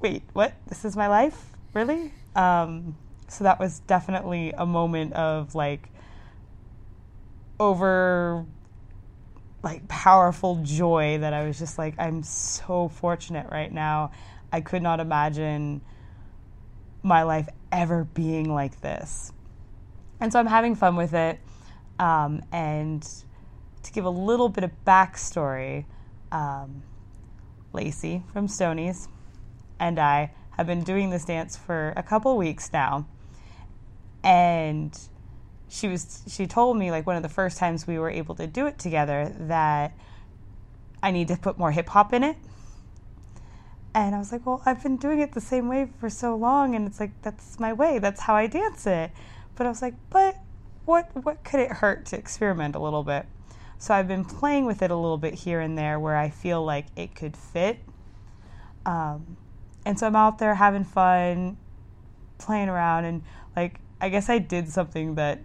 wait, what? This is my life? Really? Um, so that was definitely a moment of like over like powerful joy that I was just like, I'm so fortunate right now. I could not imagine my life ever being like this. And so I'm having fun with it. Um, and to give a little bit of backstory, um, Lacey from Stoney's and I have been doing this dance for a couple weeks now. And she was she told me like one of the first times we were able to do it together that I need to put more hip hop in it. And I was like, well, I've been doing it the same way for so long, and it's like that's my way. That's how I dance it. But I was like, but what what could it hurt to experiment a little bit? So I've been playing with it a little bit here and there where I feel like it could fit. Um, and so I'm out there having fun, playing around, and like I guess I did something that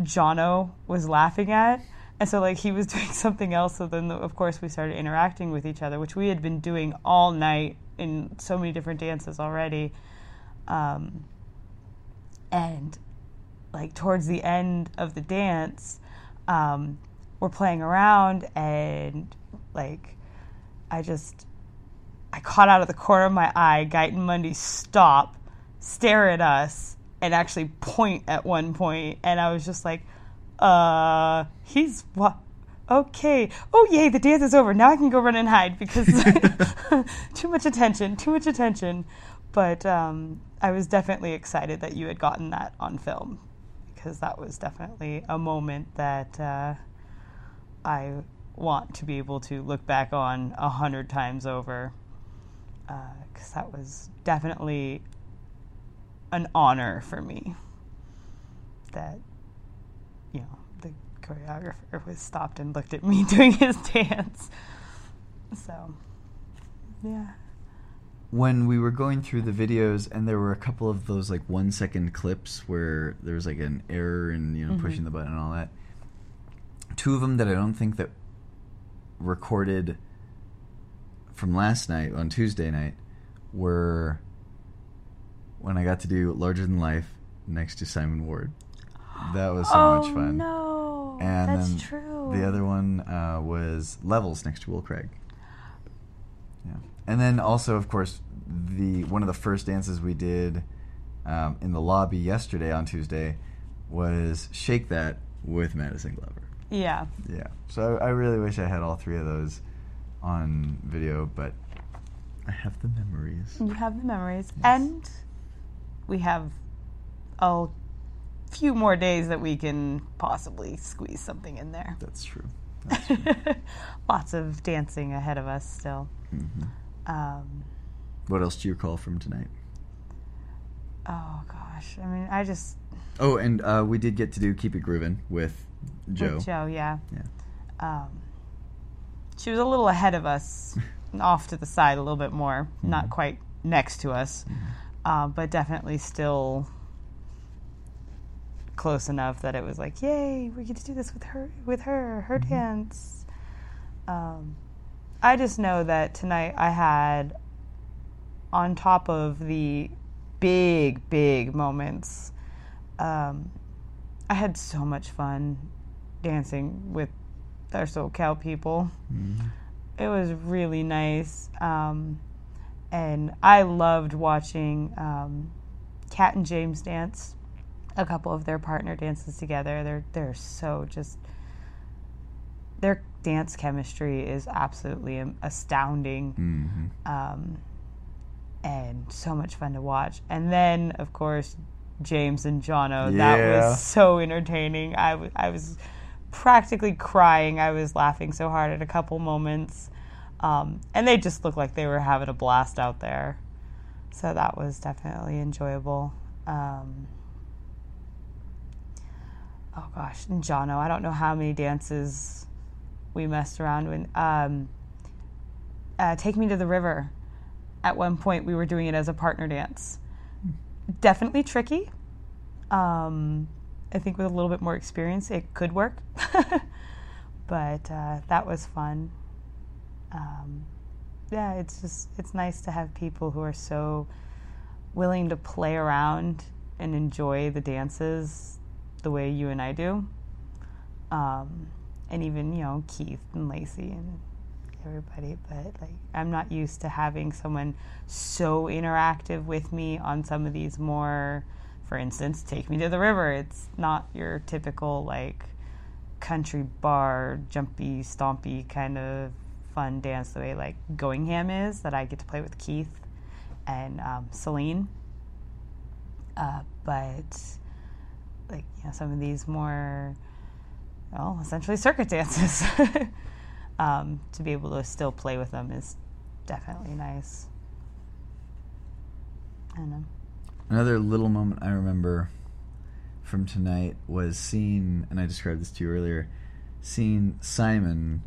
Jono was laughing at. And so, like, he was doing something else. So then, of course, we started interacting with each other, which we had been doing all night in so many different dances already. Um, and, like, towards the end of the dance, um, we're playing around, and, like, I just, I caught out of the corner of my eye Guyton Mundy stop, stare at us, and actually point at one point, and I was just like, uh, he's what? Okay. Oh, yay, the dance is over. Now I can go run and hide because too much attention, too much attention. But um, I was definitely excited that you had gotten that on film because that was definitely a moment that uh, I want to be able to look back on a hundred times over because uh, that was definitely an honor for me that you know the choreographer was stopped and looked at me doing his dance so yeah when we were going through the videos and there were a couple of those like one second clips where there was like an error in you know mm-hmm. pushing the button and all that two of them that i don't think that recorded from last night on tuesday night were when I got to do Larger Than Life next to Simon Ward. That was so oh, much fun. No, and that's then true. The other one uh, was Levels next to Will Craig. Yeah, and then also, of course, the one of the first dances we did um, in the lobby yesterday on Tuesday was Shake That with Madison Glover. Yeah. Yeah. So I, I really wish I had all three of those on video, but I have the memories. You have the memories, yes. and we have a few more days that we can possibly squeeze something in there. That's true. That's true. Lots of dancing ahead of us still. Mm-hmm. Um, what else do you recall from tonight? Oh gosh, I mean, I just. Oh, and uh, we did get to do "Keep It Groovin'" with Jo. With Jo, yeah. Yeah. Um, she was a little ahead of us, off to the side a little bit more, mm-hmm. not quite next to us. Mm-hmm uh, but definitely still close enough that it was like, yay, we get to do this with her, with her, her mm-hmm. dance. Um, I just know that tonight I had, on top of the big, big moments, um, I had so much fun dancing with our SoCal people. Mm-hmm. It was really nice. Um, and I loved watching um, Kat and James dance. A couple of their partner dances together. They're they're so just their dance chemistry is absolutely astounding, mm-hmm. um, and so much fun to watch. And then, of course, James and Jono. Yeah. That was so entertaining. I, w- I was practically crying. I was laughing so hard at a couple moments. Um, and they just looked like they were having a blast out there. So that was definitely enjoyable. Um, oh gosh, and Jono, I don't know how many dances we messed around with. Um, uh, Take Me to the River. At one point, we were doing it as a partner dance. Definitely tricky. Um, I think with a little bit more experience, it could work. but uh, that was fun. Um, yeah, it's just it's nice to have people who are so willing to play around and enjoy the dances the way you and I do. Um, and even you know Keith and Lacey and everybody, but like I'm not used to having someone so interactive with me on some of these more, for instance, take me to the river. It's not your typical like country bar jumpy stompy kind of fun dance the way like Goingham is that I get to play with Keith and um, Celine. Uh, but like you know some of these more well essentially circuit dances um, to be able to still play with them is definitely nice. Another little moment I remember from tonight was seeing, and I described this to you earlier, seeing Simon,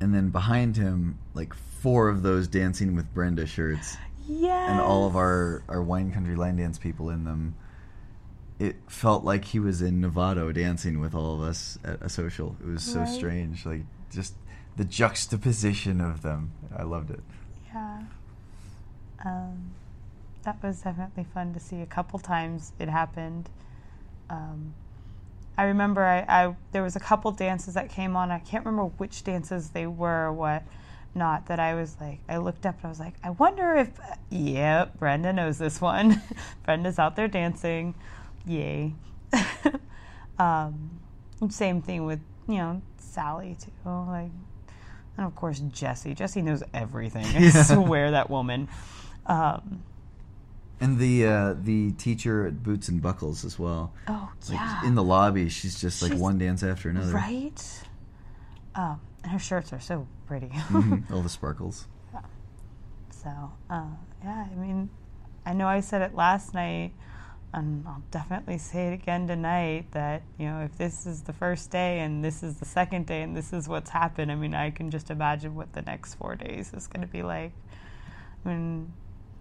and then behind him, like four of those dancing with Brenda shirts, Yeah. and all of our our wine country line dance people in them. It felt like he was in Novato dancing with all of us at a social. It was so Right. strange, like just the juxtaposition of them. I loved it. Yeah. Um, that was definitely fun to see. A couple times it happened. Um, I remember I, I there was a couple dances that came on. I can't remember which dances they were or what not. That I was like, I looked up and I was like, I wonder if, yep, Brenda knows this one. Brenda's out there dancing, yay. um, same thing with you know Sally too. Like and of course, Jesse. Jesse knows everything. I Yeah. swear that woman. Um, And the uh, the teacher at Boots and Buckles as well. oh, Like yeah. in the lobby, she's just like She's- one dance after another. Right? Um, and her shirts are so pretty. Mhm, All the sparkles. Yeah. so, uh, yeah, I mean, I know I said it last night, and I'll definitely say it again tonight that, you know, if this is the first day and this is the second day and this is what's happened, I mean, I can just imagine what the next four days is going to be like. I mean,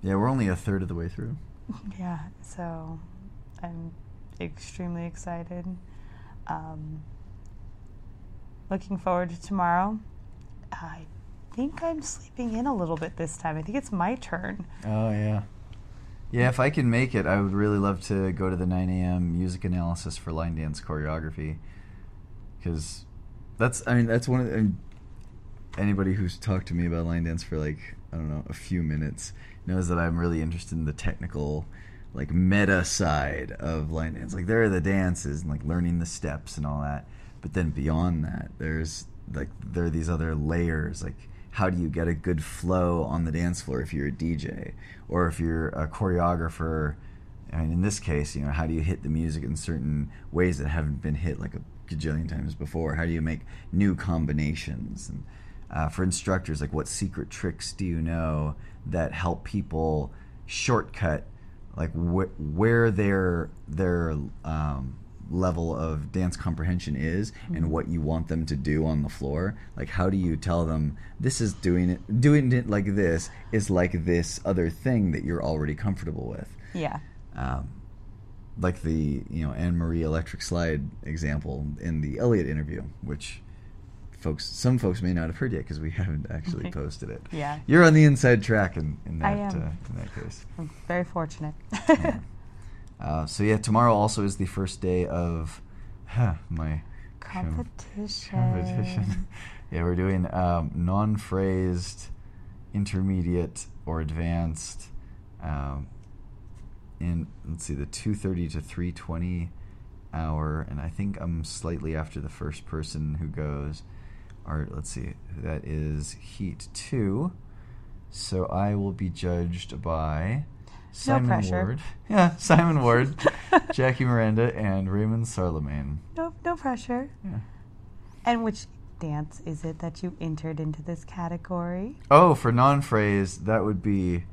Yeah, we're only a third of the way through. Yeah, so I'm extremely excited. Um, looking forward to tomorrow. I think I'm sleeping in a little bit this time. I think it's my turn. Oh yeah. Yeah, if I can make it, I would really love to go to the 9 a.m. music analysis for line dance choreography, because that's I mean that's one of the, I mean, anybody who's talked to me about line dance for like I don't know a few minutes knows that I'm really interested in the technical, like meta side of line dance. Like there are the dances and like learning the steps and all that, but then beyond that, there's like there are these other layers like how do you get a good flow on the dance floor if you're a DJ or if you're a choreographer I mean in this case you know how do you hit the music in certain ways that haven't been hit like a gajillion times before? How do you make new combinations? And uh, for instructors like what secret tricks do you know that help people shortcut like wh- where their their um, level of dance comprehension is and what you want them to do on the floor. Like how do you tell them this is doing it doing it like this is like this other thing that you're already comfortable with. Yeah. um, like the you know Anne Marie electric slide example in the Elliot interview, which folks some folks may not have heard yet because we haven't actually posted it. Yeah. you're on the inside track in, in that. Uh, in that case. I'm very fortunate. Uh, so yeah, tomorrow also is the first day of huh, my Competition. competition. yeah, we're doing um, non-phrased, intermediate, or advanced. Um, in let's see, the two thirty to three twenty hour, and I think I'm slightly after the first person who goes. Or let's see, that is Heat two. So I will be judged by Simon pressure. Ward. Yeah, Simon Ward, Jackie Miranda, and Raymond Sarlemijn. No, no pressure. Yeah. And which dance is it that you entered into this category? Oh, for non-phrase, that would be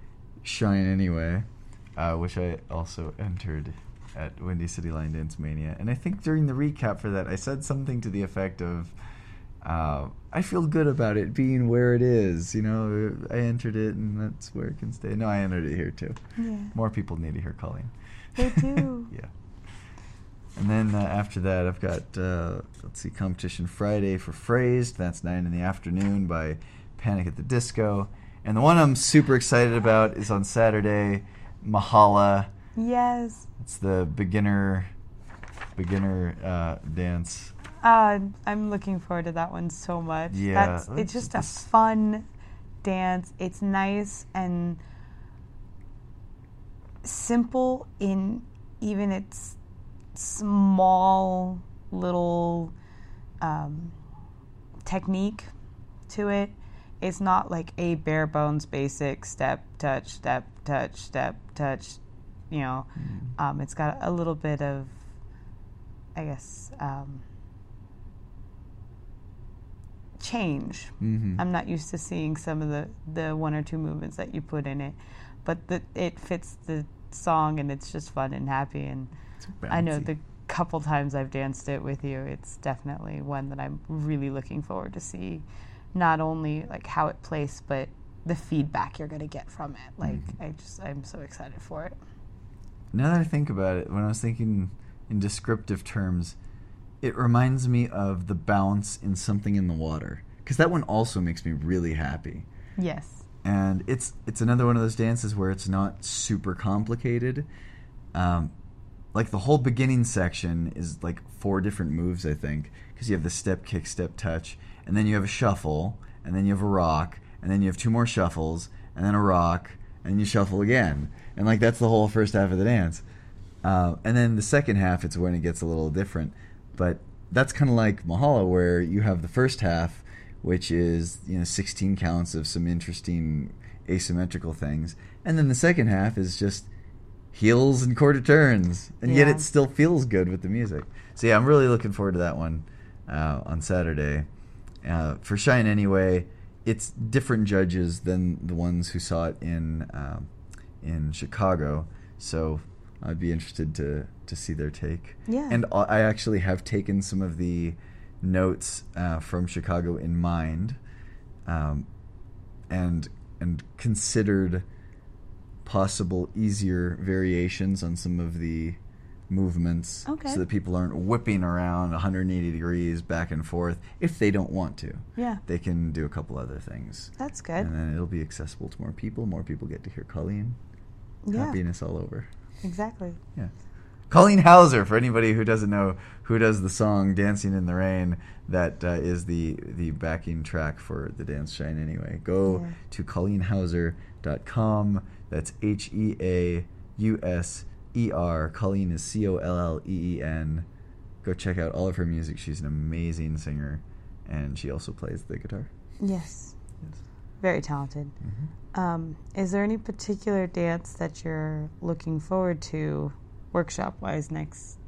Shine Anyway, uh, which I also entered at Windy City Line Dance Mania. And I think during the recap for that, I said something to the effect of, uh, I feel good about it being where it is. You know, I entered it and that's where it can stay. No, I entered it here too. Yeah. More people need to hear Colleen. They do. yeah. And then uh, after that, I've got uh, let's see, competition Friday for phrased. That's nine in the afternoon by Panic at the Disco, And the one I'm super excited about is on Saturday, Mahala. Yes. It's the beginner beginner uh, dance. Uh, I'm looking forward to that one so much. Yeah, That's, that's it's just a fun dance. It's nice and simple in even its small little um, technique to it. It's not like a bare bones basic step, touch, step, touch, step, touch. You know, um, it's got a little bit of, I guess, um, change. Mm-hmm. I'm not used to seeing some of the, the one or two movements that you put in it, but the, it fits the song and it's just fun and happy. And I know the couple times I've danced it with you, it's definitely one that I'm really looking forward to see. Not only like how it plays, but the feedback you're going to get from it. Like Mm-hmm. I just I'm so excited for it. Now that I think about it, when I was thinking in descriptive terms, it reminds me of the bounce in something in the water because that one also makes me really happy. Yes. and it's it's another one of those dances where it's not super complicated. Um, like the whole beginning section is like four different moves, I think, because you have the step, kick, step, touch, and then you have a shuffle, and then you have a rock, and then you have two more shuffles, and then a rock, and you shuffle again, and like that's the whole first half of the dance. Uh, and then the second half, it's when it gets a little different, but that's kind of like Mahala, where you have the first half, which is you know 16 counts of some interesting asymmetrical things, and then the second half is just heels and quarter turns, and yet it still feels good with the music. So yeah, I'm really looking forward to that one uh, on Saturday. Uh, for Shine anyway, it's different judges than the ones who saw it in um, in Chicago. So I'd be interested to to see their take. Yeah. and I I actually have taken some of the notes uh, from Chicago in mind, um, and and considered possible easier variations on some of the movements Okay. so that people aren't whipping around 180 degrees back and forth if they don't want to Yeah. they can do a couple other things That's good. and then it'll be accessible to more people more people get to hear colleen yeah. happiness all over Exactly. yeah. Colleen Heauser, for anybody who doesn't know who does the song "Dancing in the Rain," that uh, is the the backing track for the dance shine. Anyway, go Yeah. to ColleenHeauser.com. That's H E A U S E R. Colleen is C O L L E E N. Go check out all of her music. She's an amazing singer, and she also plays the guitar. Yes. Yes. Very talented. Um, is there any particular dance that you're looking forward to, workshop wise, next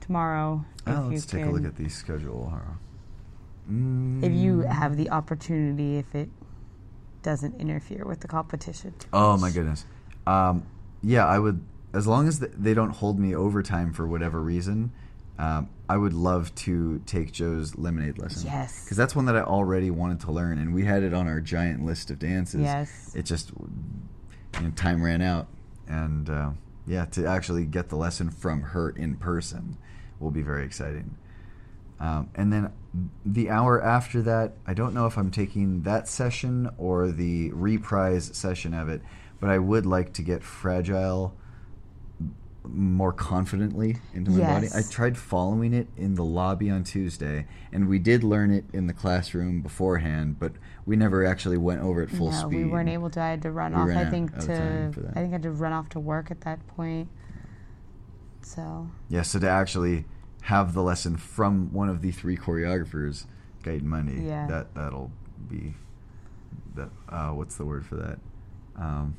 tomorrow? Oh, let's take a look at the schedule. If you Mm. have the opportunity, if it doesn't interfere with the competition. Oh my goodness. Um, yeah, I would. As long as they don't hold me overtime for whatever reason, um, I would love to take Jo's lemonade lesson. Yes. because that's one that I already wanted to learn, and we had it on our giant list of dances. Yes. It just you know, time ran out, and uh, yeah, to actually get the lesson from her in person will be very exciting. Um, and then the hour after that, I don't know if I'm taking that session or the reprise session of it, but I would like to get fragile more confidently into my body. I tried following it in the lobby on Tuesday, and we did learn it in the classroom beforehand, but we never actually went over at full no, speed. we weren't able to. I had to run We off. I think to. time for that. I think I had to run off to work at that point. So Yeah, so to actually have the lesson from one of the three choreographers, Guyton Mundy, Yeah. that that'll be that. Uh, what's the word for that? Um,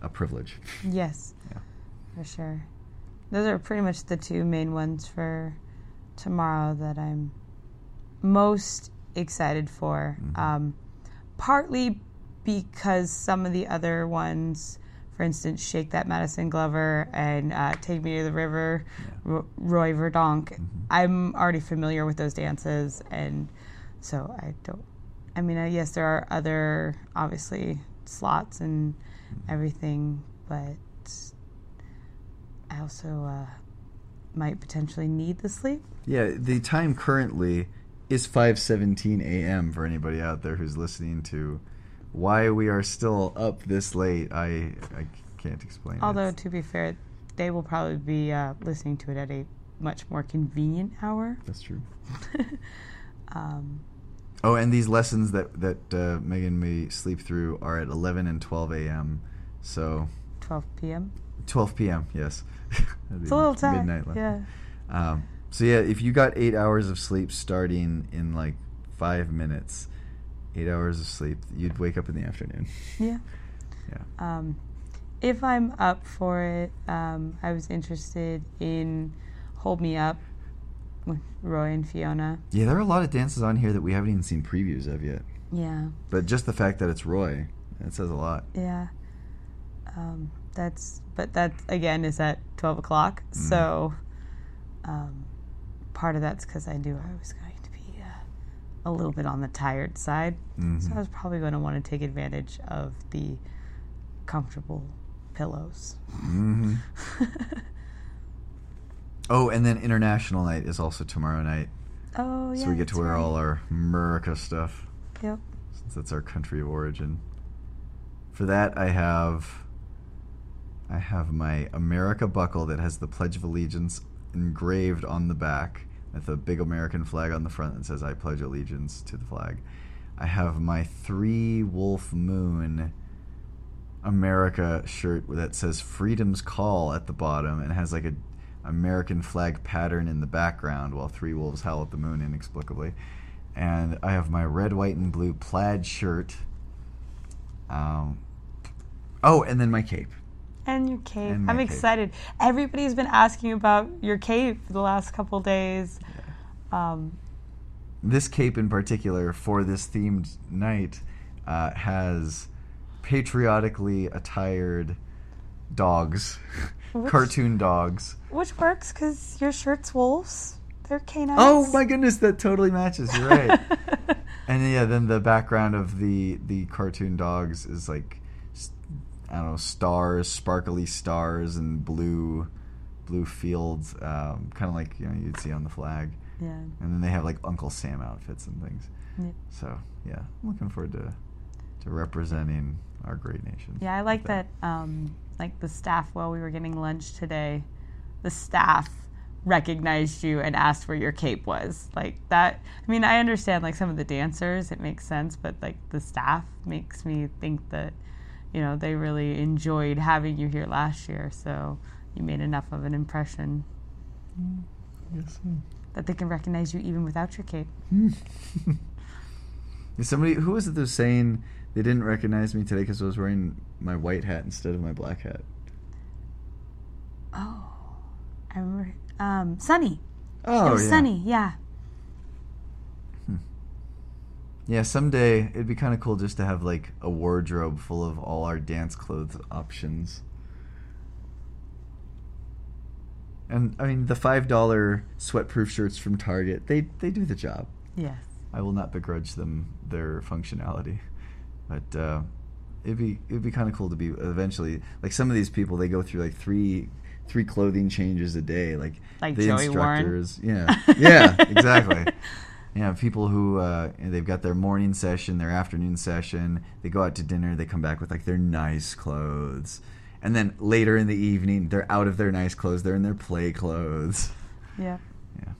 a privilege. yes. For sure. Those are pretty much the two main ones for tomorrow that I'm most excited for. Mhm. Um, partly because some of the other ones, for instance, Shake That Madison Glover and uh, Take Me to the River, Yeah. R- Roy Verdonk, Mhm. I'm already familiar with those dances, and so I don't. I mean, uh, yes, there are other obviously slots and everything, but I also uh, might potentially need the sleep. Yeah, the time currently is 5:17 a.m. for anybody out there who's listening to why we are still up this late, I I can't explain. it. Although to be fair, they will probably be uh, listening to it at a much more convenient hour. that's true. Um, Oh, and these lessons that that uh, Megan may sleep through are at 11 and 12 a.m. So 12 p.m. 12 p.m. Yes, It's a little tight. Midnight lesson. Yeah. Um, so yeah, if you got eight hours of sleep starting in like five minutes, eight hours of sleep, you'd wake up in the afternoon. Yeah. Yeah. Um, if I'm up for it, um, I was interested in Hold Me Up with Roy and Fiona. Yeah, there are a lot of dances on here that we haven't even seen previews of yet. Yeah. But just the fact that it's Roy, it says a lot. Yeah. Um, that's, but that again is at 12 o'clock. Mm. So um, part of that's because I knew I was going to be uh, a little bit on the tired side. Mhm. So I was probably going to want to take advantage of the comfortable pillows. hmm Oh, and then International Night is also tomorrow night. oh, yeah. so we get to wear right. all our America stuff. Yep. since that's our country of origin. For that, I have I have my America buckle that has the Pledge of Allegiance engraved on the back with a big American flag on the front that says "I pledge allegiance to the flag." I have my three wolf moon America shirt that says "Freedom's Call" at the bottom and has like a American flag pattern in the background while three wolves howl at the moon inexplicably and I have my red, white, and blue plaid shirt. Um, oh, and then my cape. And your cape. And I'm cape. excited. Everybody's been asking about your cape for the last couple days. Um, This cape in particular for this themed night uh, has patriotically attired dogs, Which- cartoon dogs. which works because your shirt's wolves. They're canines. Oh my goodness, that totally matches. You're right. and yeah, then the background of the the cartoon dogs is like I don't know stars, sparkly stars, and blue blue fields, um, kind of like you know you'd see on the flag. yeah. And then they have like Uncle Sam outfits and things. Yeah. So yeah, I'm looking forward to to representing our great nation. Yeah, I like with that. Um, like the staff, while we were getting lunch today, the staff recognized you and asked where your cape was. Like that. I mean, I understand like some of the dancers, it makes sense, but like the staff makes me think that you know they really enjoyed having you here last year. So you made enough of an impression Yes. that they can recognize you even without your cape. Somebody who was it that was saying they didn't recognize me today because I was wearing my white hat instead of my black hat? Oh, I remember. Um, Sunny. Oh, it was yeah. Sunny. Yeah. Yeah, someday it'd be kind of cool just to have like a wardrobe full of all our dance clothes options. And I mean, the five dollar sweatproof shirts from Target, they they do the job. Yes. I will not begrudge them their functionality, but uh, it'd be it'd be kind of cool to be eventually like some of these people they go through like three three clothing changes a day, like Like the Joey Warren? instructors. Yeah, yeah, exactly. Yeah, people who uh, they've got their morning session, their afternoon session. They go out to dinner. They come back with like their nice clothes, and then later in the evening, they're out of their nice clothes. They're in their play clothes. Yeah. Yeah.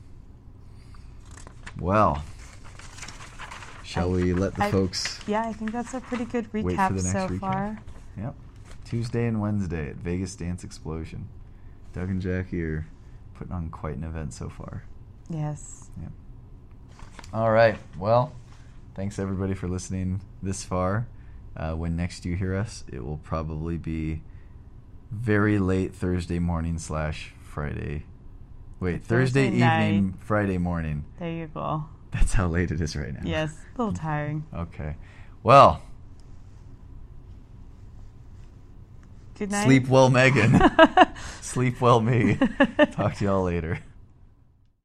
Well, shall I- we let the I- folks? Yeah, I think that's a pretty good Wait for recap the next so recap. far. Yep. Tuesday and Wednesday at Vegas Dance Explosion. Doug and Jackie are putting on quite an event so far. Yes. Yep. All right. Well, thanks everybody for listening this far. Uh, when next you hear us, it will probably be very late Thursday morning slash Friday. Wait, Thursday, Thursday night. evening, Friday morning. There you go. That's how late it is right now. Yes. A little tiring. Okay. Well, Good night. sleep well, Megan. sleep well, me. Talk to y'all later.